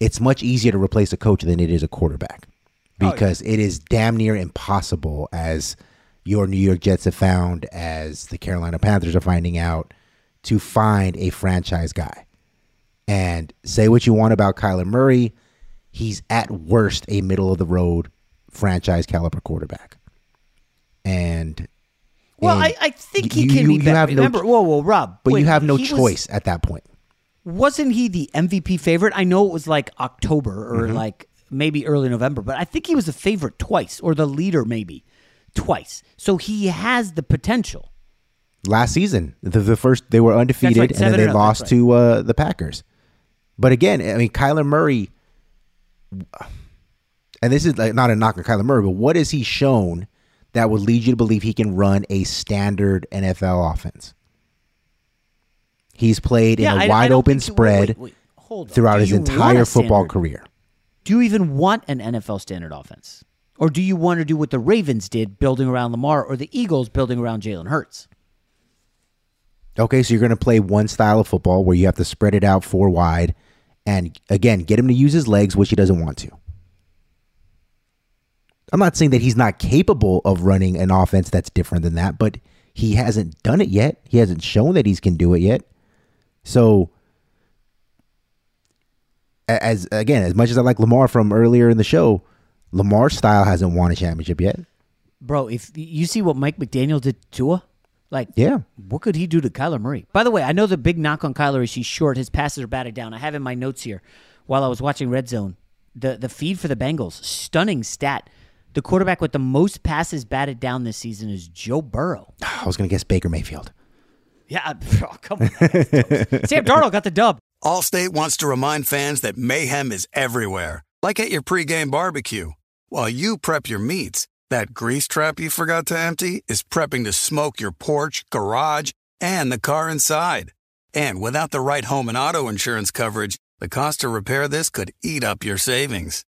it's much easier to replace a coach than it is a quarterback because oh, yeah. it is damn near impossible as your New York Jets have found, as the Carolina Panthers are finding out, to find a franchise guy. And say what you want about Kyler Murray, he's at worst a middle of the road franchise caliber quarterback. And well, I, I think he you, can you, be better. Remember, no, whoa, whoa, Rob. But wait, you have no choice was, at that point. Wasn't he the MVP favorite? I know it was like October or mm-hmm. like maybe early November, but I think he was a favorite twice or the leader maybe twice. So he has the potential. Last season, the, the first they were undefeated right, and then they lost right. to uh, the Packers. But again, I mean, Kyler Murray, and this is like not a knock on Kyler Murray, but what has he shown that would lead you to believe he can run a standard NFL offense? He's played yeah, in a I, wide I open spread wait, wait, wait. throughout his entire football career. Do you even want an NFL standard offense? Or do you want to do what the Ravens did, building around Lamar, or the Eagles building around Jalen Hurts? Okay, so you're going to play one style of football where you have to spread it out four wide, and again, get him to use his legs, which he doesn't want to. I'm not saying that he's not capable of running an offense that's different than that, but he hasn't done it yet. He hasn't shown that he can do it yet. So, as again, as much as I like Lamar from earlier in the show, Lamar's style hasn't won a championship yet. Bro, if you see what Mike McDaniel did to Tua, like, yeah, what could he do to Kyler Murray? By the way, I know the big knock on Kyler is he's short. His passes are batted down. I have in my notes here while I was watching Red Zone the the feed for the Bengals. Stunning stat. The quarterback with the most passes batted down this season is Joe Burrow. I was going to guess Baker Mayfield. Yeah, oh, come on. Sam Darnold got the dub. Allstate wants to remind fans that mayhem is everywhere, like at your pregame barbecue. While you prep your meats, that grease trap you forgot to empty is prepping to smoke your porch, garage, and the car inside. And without the right home and auto insurance coverage, the cost to repair this could eat up your savings.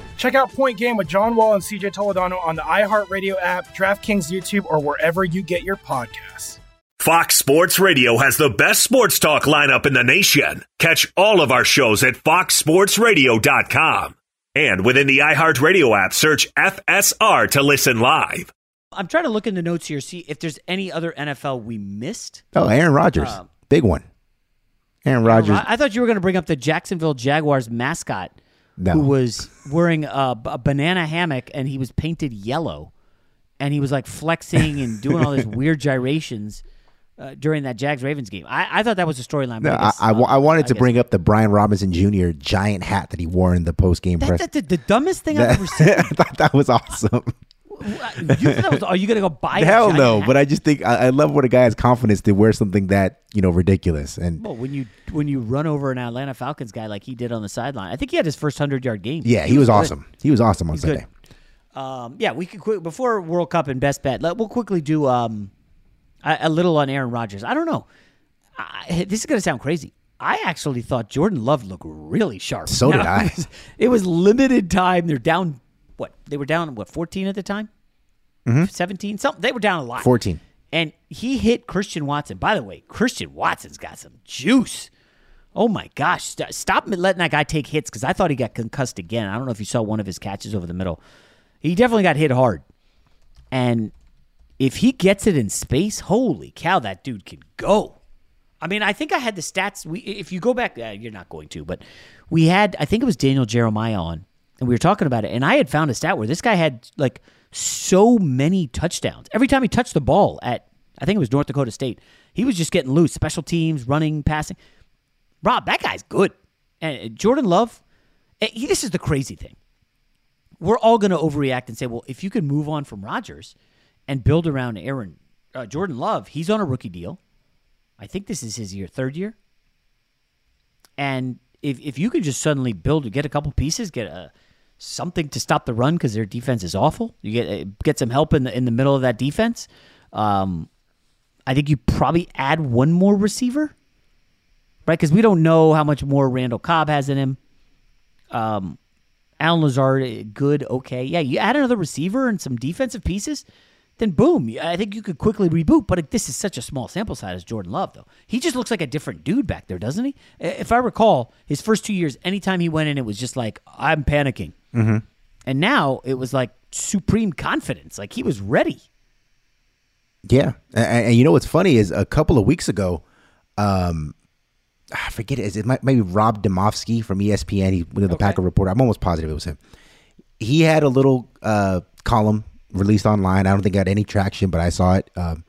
Check out Point Game with John Wall and CJ Toledano on the iHeartRadio app, DraftKings YouTube, or wherever you get your podcasts. Fox Sports Radio has the best sports talk lineup in the nation. Catch all of our shows at foxsportsradio.com. And within the iHeartRadio app, search FSR to listen live. I'm trying to look in the notes here, see if there's any other NFL we missed. Oh, Aaron Rodgers, Um, big one. Aaron Rodgers. I thought you were going to bring up the Jacksonville Jaguars mascot, No. who was wearing a, a banana hammock and he was painted yellow, and he was like flexing and doing all these weird gyrations uh, during that Jags Ravens game. I, I thought that was a storyline. No, I, I, guess, I, wa- I wanted to bring up the Brian Robinson Jr. giant hat that he wore in the post game press. that, the, the dumbest thing I've ever seen. I thought that was awesome. You thought was- are you going to go buy? a Hell giant no! hat? But I just think I, I love when a guy has confidence to wear something that you know ridiculous. And Well, when you when you run over an Atlanta Falcons guy like he did on the sideline, I think he had his first hundred yard game. yeah, he was good. awesome. He was awesome on He's. Sunday. Um, yeah, we could quick before World Cup and best bet. Let, we'll quickly do um, a, a little on Aaron Rodgers. I don't know. I, this is going to sound crazy. I actually thought Jordan Love looked really sharp. So did I. It was, it was limited time. They're down. What they were down? What fourteen at the time? Mhm. Seventeen. Something. They were down a lot. 14. And he hit Christian Watson. By the way, Christian Watson's got some juice. Oh my gosh! St- Stop letting that guy take hits because I thought he got concussed again. I don't know if you saw one of his catches over the middle. He definitely got hit hard. And if he gets it in space, holy cow, that dude can go. I mean, I think I had the stats. We, if you go back, uh, you're not going to, but we had. I think it was Daniel Jeremiah on, and we were talking about it. And I had found a stat where this guy had like so many touchdowns every time he touched the ball at. I think it was North Dakota State. He was just getting loose, special teams, running, passing. Rob, that guy's good. And uh, Jordan Love, eh, he, this is the crazy thing. We're all going to overreact and say, well, if you can move on from Rodgers and build around Aaron uh, Jordan Love, he's on a rookie deal. I think this is his year, third year. And if if you could just suddenly build, get a couple pieces, get a something to stop the run because their defense is awful. You get uh, get some help in the in the middle of that defense. Um, I think you probably add one more receiver, right? Because we don't know how much more Randall Cobb has in him. Um, Allen Lazard, good, okay. Yeah, you add another receiver and some defensive pieces, then boom, I think you could quickly reboot. But this is such a small sample size as Jordan Love, though. He just looks like a different dude back there, doesn't he? If I recall, his first two years, anytime he went in, it was just like, I'm panicking. Mm-hmm. And now it was like supreme confidence. Like he was ready. Yeah, and, and you know what's funny is a couple of weeks ago, um, I forget it. Is it might maybe Rob Demovsky from ESPN? He was the Packer reporter. I'm almost positive it was him. He had a little uh, column released online. I don't think it had any traction, but I saw it. Um,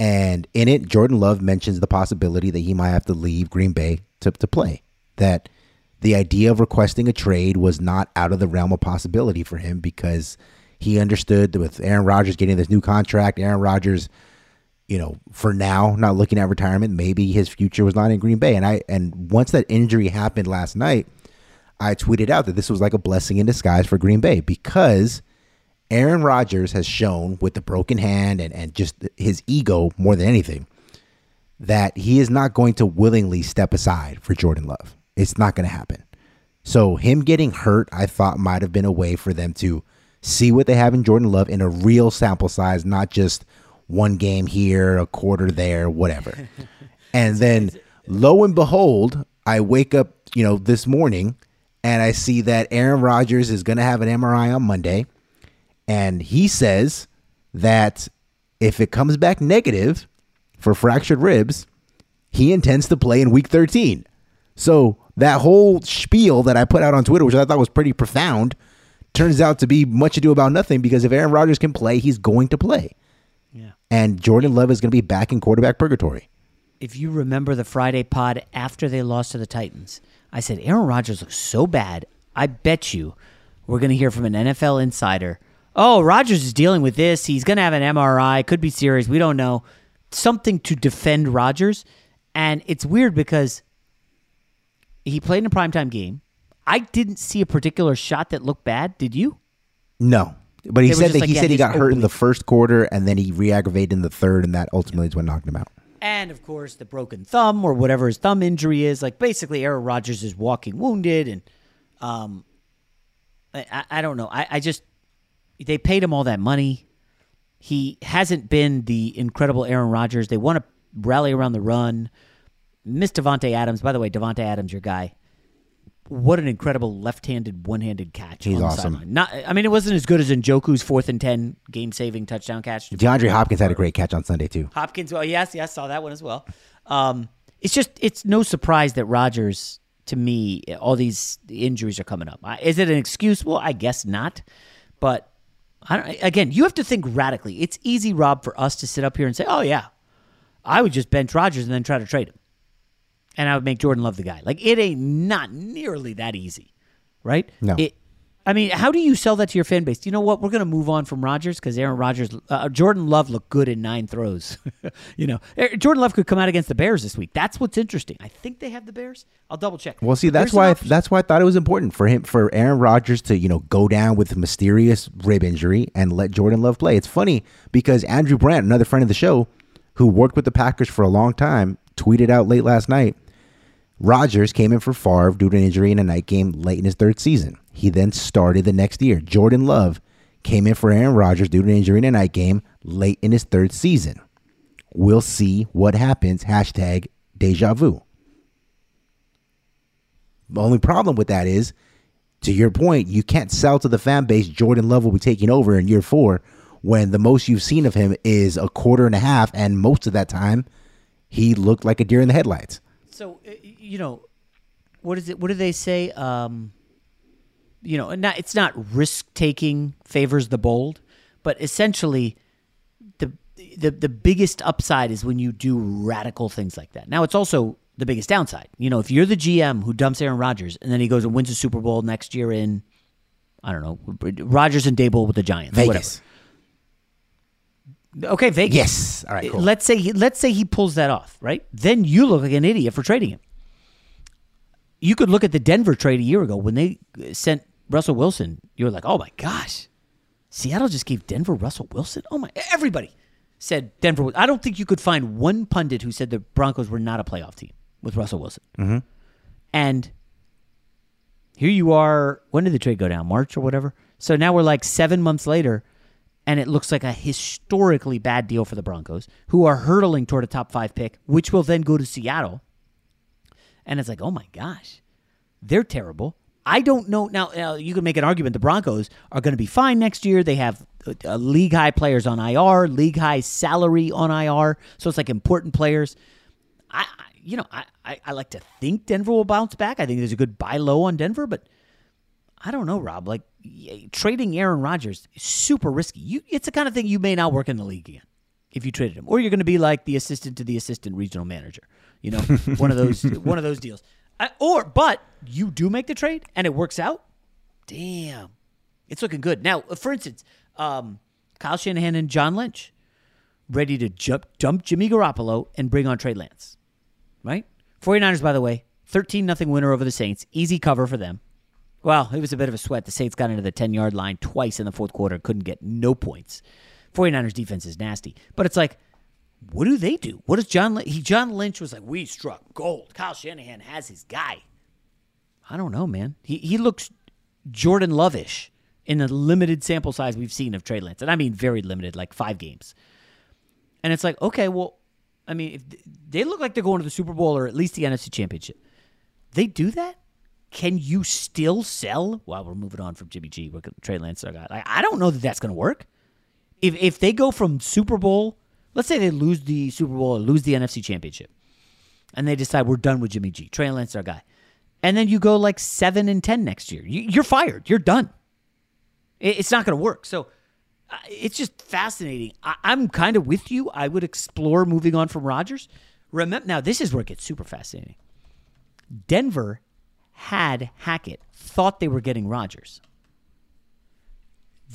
and in it, Jordan Love mentions the possibility that he might have to leave Green Bay to, to play. That the idea of requesting a trade was not out of the realm of possibility for him because he understood that with Aaron Rodgers getting this new contract, Aaron Rodgers, you know, for now, not looking at retirement, maybe his future was not in Green Bay. And I and once that injury happened last night, I tweeted out that this was like a blessing in disguise for Green Bay because Aaron Rodgers has shown with the broken hand and, and just his ego more than anything that he is not going to willingly step aside for Jordan Love. It's not going to happen. So him getting hurt, I thought might have been a way for them to see what they have in Jordan Love in a real sample size, not just one game here, a quarter there, whatever. and then lo and behold, I wake up, you know, this morning and I see that Aaron Rodgers is going to have an MRI on Monday. And he says that if it comes back negative for fractured ribs, he intends to play in week 13. So that whole spiel that I put out on Twitter, which I thought was pretty profound, turns out to be much ado about nothing because if Aaron Rodgers can play, he's going to play. Yeah. And Jordan Love is going to be back in quarterback purgatory. If you remember the Friday pod after they lost to the Titans, I said Aaron Rodgers looks so bad. I bet you we're going to hear from an NFL insider. Oh, Rodgers is dealing with this. He's going to have an MRI. Could be serious. We don't know. Something to defend Rodgers. And it's weird because he played in a primetime game. I didn't see a particular shot that looked bad. Did you? No. But he said that like, he yeah, said he got hurt in the first quarter and then he re-aggravated in the third and that ultimately is what knocked him out. And of course, the broken thumb or whatever his thumb injury is. Like basically, Aaron Rodgers is walking wounded, and um, I, I- I don't know. I, I just they paid him all that money. He hasn't been the incredible Aaron Rodgers. They want to rally around the run. Miss Davante Adams, by the way, Davante Adams, your guy. What an incredible left-handed, one-handed catch! He's awesome. sideline. Not, I mean, it wasn't as good as Njoku's fourth and ten game-saving touchdown catch. DeAndre Hopkins had a great catch on Sunday too. Hopkins. Well, yes, yes, saw that one as well. Um, it's just it's no surprise that Rodgers, to me, all these injuries are coming up. Is it an excuse? Well, I guess not. But again, you have to think radically. It's easy, Rob, for us to sit up here and say, "Oh yeah, I would just bench Rodgers and then try to trade him, and I would make Jordan Love the guy." Like it ain't not nearly that easy, right? No. It, I mean, how do you sell that to your fan base? You know what? We're going to move on from Rodgers because Aaron Rodgers, uh, Jordan Love looked good in nine throws. you know, Eh, Jordan Love could come out against the Bears this week. That's what's interesting. I think they have the Bears. I'll double check. Well, see, that's why option. that's why I thought it was important for him for Aaron Rodgers to you know go down with a mysterious rib injury and let Jordan Love play. It's funny because Andrew Brandt, another friend of the show, who worked with the Packers for a long time, tweeted out late last night. Rodgers came in for Favre due to an injury in a night game late in his third season. He then started the next year. Jordan Love came in for Aaron Rodgers due to an injury in a night game late in his third season. We'll see what happens. Hashtag deja vu. The only problem with that is, to your point, you can't sell to the fan base Jordan Love will be taking over in year four when the most you've seen of him is a quarter and a half, and most of that time he looked like a deer in the headlights. So uh, you know, what is it? What do they say? Um, you know, not it's not risk taking favors the bold, but essentially, the the the biggest upside is when you do radical things like that. Now, it's also the biggest downside. You know, if you're the GM who dumps Aaron Rodgers and then he goes and wins a Super Bowl next year in, I don't know, Rodgers and Daboll with the Giants, Vegas. whatever. Okay, Vegas. Yes. All right, cool. Let's say he, let's say he pulls that off, right? Then you look like an idiot for trading him. You could look at the Denver trade a year ago when they sent Russell Wilson. You were like, "Oh my gosh, Seattle just gave Denver Russell Wilson." Oh my, everybody. said Denver. I don't think you could find one pundit who said the Broncos were not a playoff team with Russell Wilson. Mm-hmm. And here you are. When did the trade go down? March or whatever. So now we're like seven months later, and it looks like a historically bad deal for the Broncos, who are hurtling toward a top five pick, which will then go to Seattle. And it's like, oh my gosh, they're terrible. I don't know. Now, you can make an argument the Broncos are going to be fine next year. They have uh, league high players on IR, league high salary on IR. So it's like important players. I, I you know, I, I, I like to think Denver will bounce back. I think there's a good buy low on Denver, but I don't know, Rob. Like trading Aaron Rodgers is super risky. You, it's the kind of thing you may not work in the league again if you traded him, or you're going to be like the assistant to the assistant regional manager. You know, one of those one of those deals. I, or, but you do make the trade and it works out. Damn, it's looking good. Now, for instance, um, Kyle Shanahan and John Lynch ready to jump, dump Jimmy Garoppolo and bring on Trey Lance. Right? 49ers, by the way, 13 nothing winner over the Saints. Easy cover for them. Well, it was a bit of a sweat. The Saints got into the 10 yard line twice in the fourth quarter, couldn't get no points. 49ers defense is nasty. But it's like, what do they do? What does John Lynch? He, John Lynch was like, we struck gold. Kyle Shanahan has his guy. I don't know, man. He he looks Jordan Lovish in the limited sample size we've seen of Trey Lance, and I mean very limited, like five games. And it's like, okay, well, I mean, if they look like they're going to the Super Bowl or at least the NFC Championship. They do that. Can you still sell? Well, we're moving on from Jimmy G. We're Trey Lance. Guy. Like, I don't know that that's going to work. If if they go from Super Bowl Let's say they lose the Super Bowl or lose the NFC Championship, and they decide we're done with Jimmy G. Trey Lance, our guy, and then you go like seven and ten next year. You, are fired. You're done. It's not going to work. So uh, it's just fascinating. I, am kind of with you. I would explore moving on from Rodgers. Remember now, this is where it gets super fascinating. Denver had Hackett, thought they were getting Rodgers.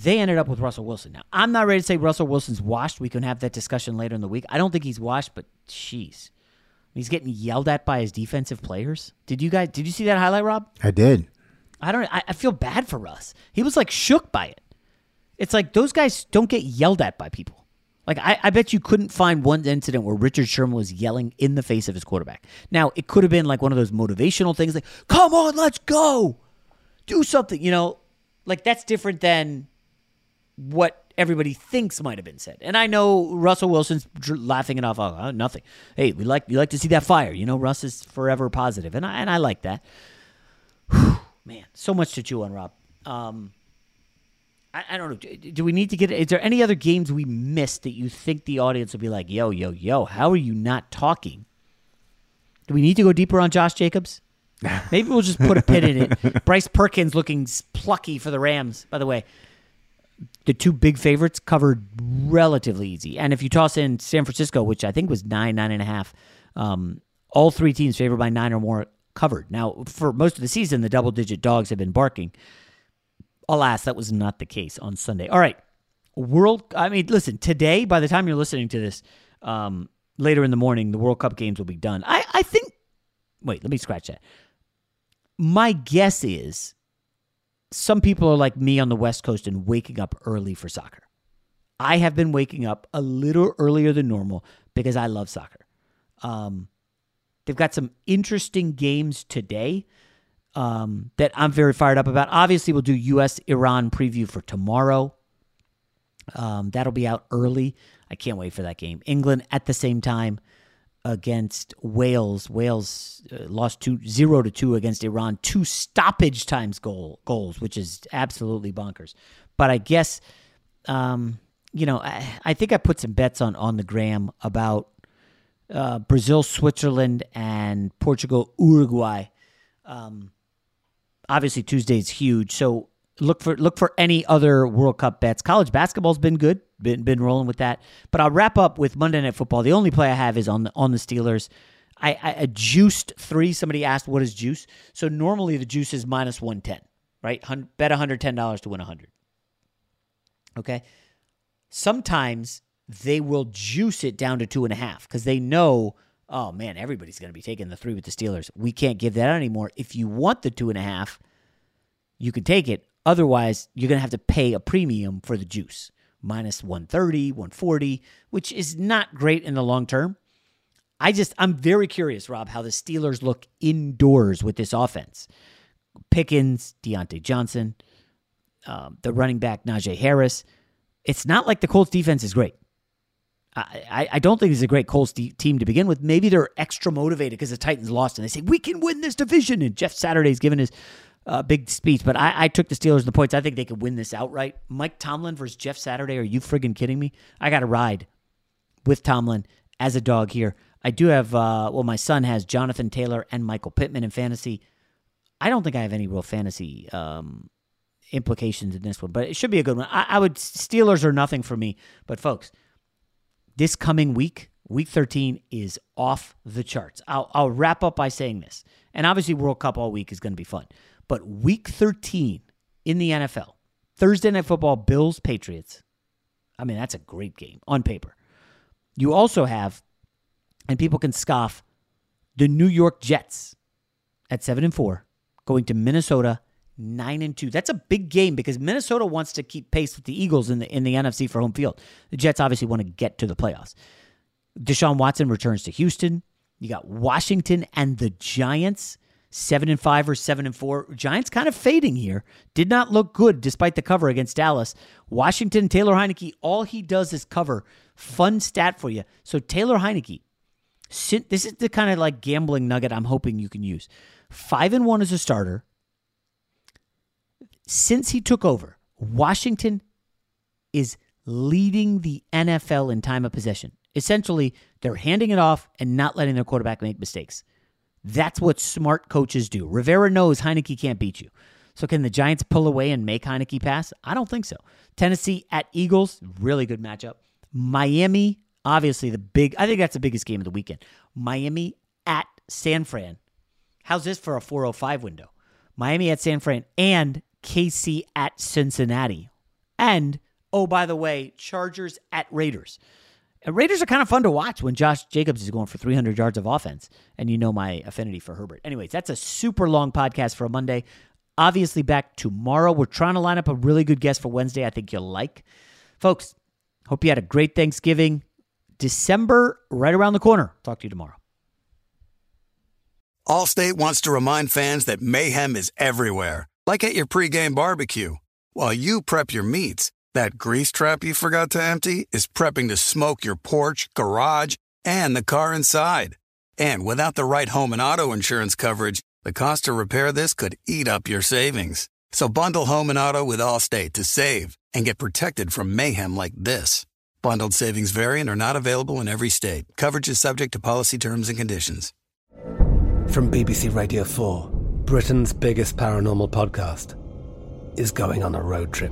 They ended up with Russell Wilson. Now, I'm not ready to say Russell Wilson's washed. We can have that discussion later in the week. I don't think he's washed, but jeez. He's getting yelled at by his defensive players. Did you guys did you see that highlight, Rob? I did. I don't I, I feel bad for Russ. He was like shook by it. It's like those guys don't get yelled at by people. Like I, I bet you couldn't find one incident where Richard Sherman was yelling in the face of his quarterback. Now it could have been like one of those motivational things, like "Come on, let's go, do something." You know, like that's different than what everybody thinks might have been said. And I know Russell Wilson's laughing it off. Oh, nothing. Hey, we like we like to see that fire. You know, Russ is forever positive, and I and I like that. Whew, man, so much to chew on, Rob. Um, I, I, don't know. Do, do we need to get? Is there any other games we missed that you think the audience will be like, "Yo, yo, yo"? How are you not talking? Do we need to go deeper on Josh Jacobs? Maybe we'll just put a pin in it. Bryce Perkins looking plucky for the Rams. By the way, the two big favorites covered relatively easy. And if you toss in San Francisco, which I think was nine, nine and a half, um, all three teams favored by nine or more covered. Now, for most of the season, the double digit dogs have been barking. Alas, that was not the case on Sunday. All right. World, I mean, listen, today, by the time you're listening to this, um, later in the morning, the World Cup games will be done. I, I think, wait, let me scratch that. My guess is some people are like me on the West Coast and waking up early for soccer. I have been waking up a little earlier than normal because I love soccer. Um, they've got some interesting games today um, that I'm very fired up about. Obviously, we'll do U.S. Iran preview for tomorrow. Um, that'll be out early. I can't wait for that game. England at the same time against Wales. Wales uh, lost two zero to two against Iran. Two stoppage times goal goals, which is absolutely bonkers. But I guess, um, you know, I, I, think I put some bets on on the gram about uh, Brazil, Switzerland, and Portugal, Uruguay. Um, obviously, Tuesday's huge, so look for look for any other World Cup bets. College basketball's been good been been rolling with that. But I'll wrap up with Monday Night Football. The only play I have is on the on the Steelers. I, juiced three. Somebody asked what is juice. So normally the juice is minus one ten, right? Bet one hundred ten dollars to win hundred. Okay. Sometimes they will juice it down to two and a half because they know, oh man, everybody's going to be taking the three with the Steelers. We can't give that anymore. If you want the two and a half, you can take it. Otherwise, you're going to have to pay a premium for the juice minus 130, 140, which is not great in the long term. I just, I'm very curious, Rob, how the Steelers look indoors with this offense. Pickens, Diontae Johnson, um, the running back, Najee Harris. It's not like the Colts defense is great. I, I don't think it's a great Colts team to begin with. Maybe they're extra motivated because the Titans lost and they say, we can win this division. And Jeff Saturday's given his uh, big speech, but I, I took the Steelers the points. I think they could win this outright. Mike Tomlin versus Jeff Saturday. Are you friggin' kidding me? I got to ride with Tomlin as a dog here. I do have, uh, well, my son has Jonathan Taylor and Michael Pittman in fantasy. I don't think I have any real fantasy um, implications in this one, but it should be a good one. I, I would, Steelers are nothing for me. But folks, this coming week, week 13, is off the charts. I'll, I'll wrap up by saying this. And obviously, World Cup all week is going to be fun. But week 13 in the NFL, Thursday Night Football, Bills, Patriots. I mean, that's a great game on paper. You also have, and people can scoff, the New York Jets at 7 and 4 going to Minnesota 9 and 2. That's a big game because Minnesota wants to keep pace with the Eagles in the in the NFC for home field. The Jets obviously want to get to the playoffs. Deshaun Watson returns to Houston. You got Washington and the Giants, 7 and 5 or 7 and 4. Giants kind of fading here. Did not look good despite the cover against Dallas. Washington, Taylor Heinicke, all he does is cover. Fun stat for you. So Taylor Heinicke, this is the kind of like gambling nugget I'm hoping you can use. 5 and 1 as a starter since he took over, Washington is leading the NFL in time of possession. Essentially, they're handing it off and not letting their quarterback make mistakes. That's what smart coaches do. Rivera knows Heinicke can't beat you. So can the Giants pull away and make Heinicke pass? I don't think so. Tennessee at Eagles, really good matchup. Miami, obviously the big, I think that's the biggest game of the weekend. Miami at San Fran. How's this for a 405 window? Miami at San Fran and KC at Cincinnati. And, oh, by the way, Chargers at Raiders. Raiders are kind of fun to watch when Josh Jacobs is going for 300 yards of offense. And you know my affinity for Herbert. Anyways, that's a super long podcast for a Monday. Obviously, back tomorrow. We're trying to line up a really good guest for Wednesday. I think you'll like. Folks, hope you had a great Thanksgiving. December right around the corner. Talk to you tomorrow. Allstate wants to remind fans that mayhem is everywhere like at your pregame barbecue. While you prep your meats, that grease trap you forgot to empty is prepping to smoke your porch, garage, and the car inside. And without the right home and auto insurance coverage, the cost to repair this could eat up your savings. So bundle home and auto with Allstate to save and get protected from mayhem like this. Bundled savings variant are not available in every state. Coverage is subject to policy terms and conditions. From BBC Radio 4. Britain's biggest paranormal podcast is going on a road trip.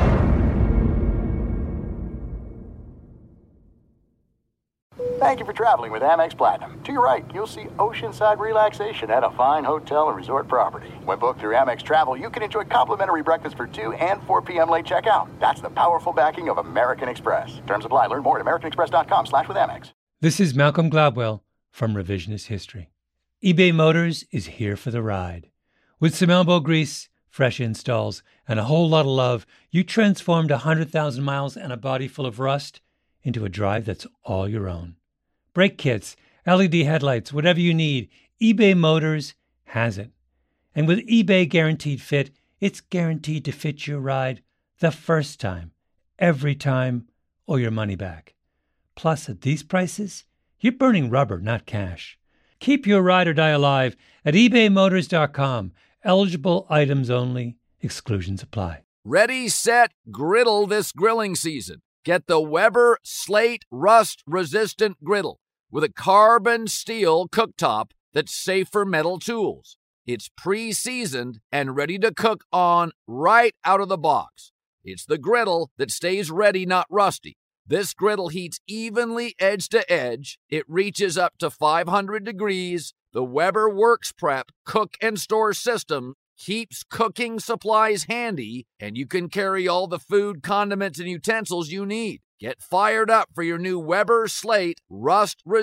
Thank you for traveling with Amex Platinum. To your right, you'll see oceanside relaxation at a fine hotel and resort property. When booked through Amex Travel, you can enjoy complimentary breakfast for 2 and 4 p.m. late checkout. That's the powerful backing of American Express. Terms apply. Learn more at americanexpress.com slash with Amex. This is Malcolm Gladwell from Revisionist History. eBay Motors is here for the ride. With some elbow grease, fresh installs, and a whole lot of love, you transformed 100,000 miles and a body full of rust into a drive that's all your own brake kits, LED headlights, whatever you need, eBay Motors has it. And with eBay Guaranteed Fit, it's guaranteed to fit your ride the first time, every time, or your money back. Plus, at these prices, you're burning rubber, not cash. Keep your ride or die alive at ebaymotors.com. Eligible items only, exclusions apply. Ready, set, griddle this grilling season. Get the Weber Slate Rust Resistant Griddle with a carbon steel cooktop that's safe for metal tools. It's pre seasoned and ready to cook on right out of the box. It's the griddle that stays ready, not rusty. This griddle heats evenly edge to edge. It reaches up to 500 degrees. The Weber Works Prep cook and store system keeps cooking supplies handy, and you can carry all the food, condiments, and utensils you need. Get fired up for your new Weber Slate Rust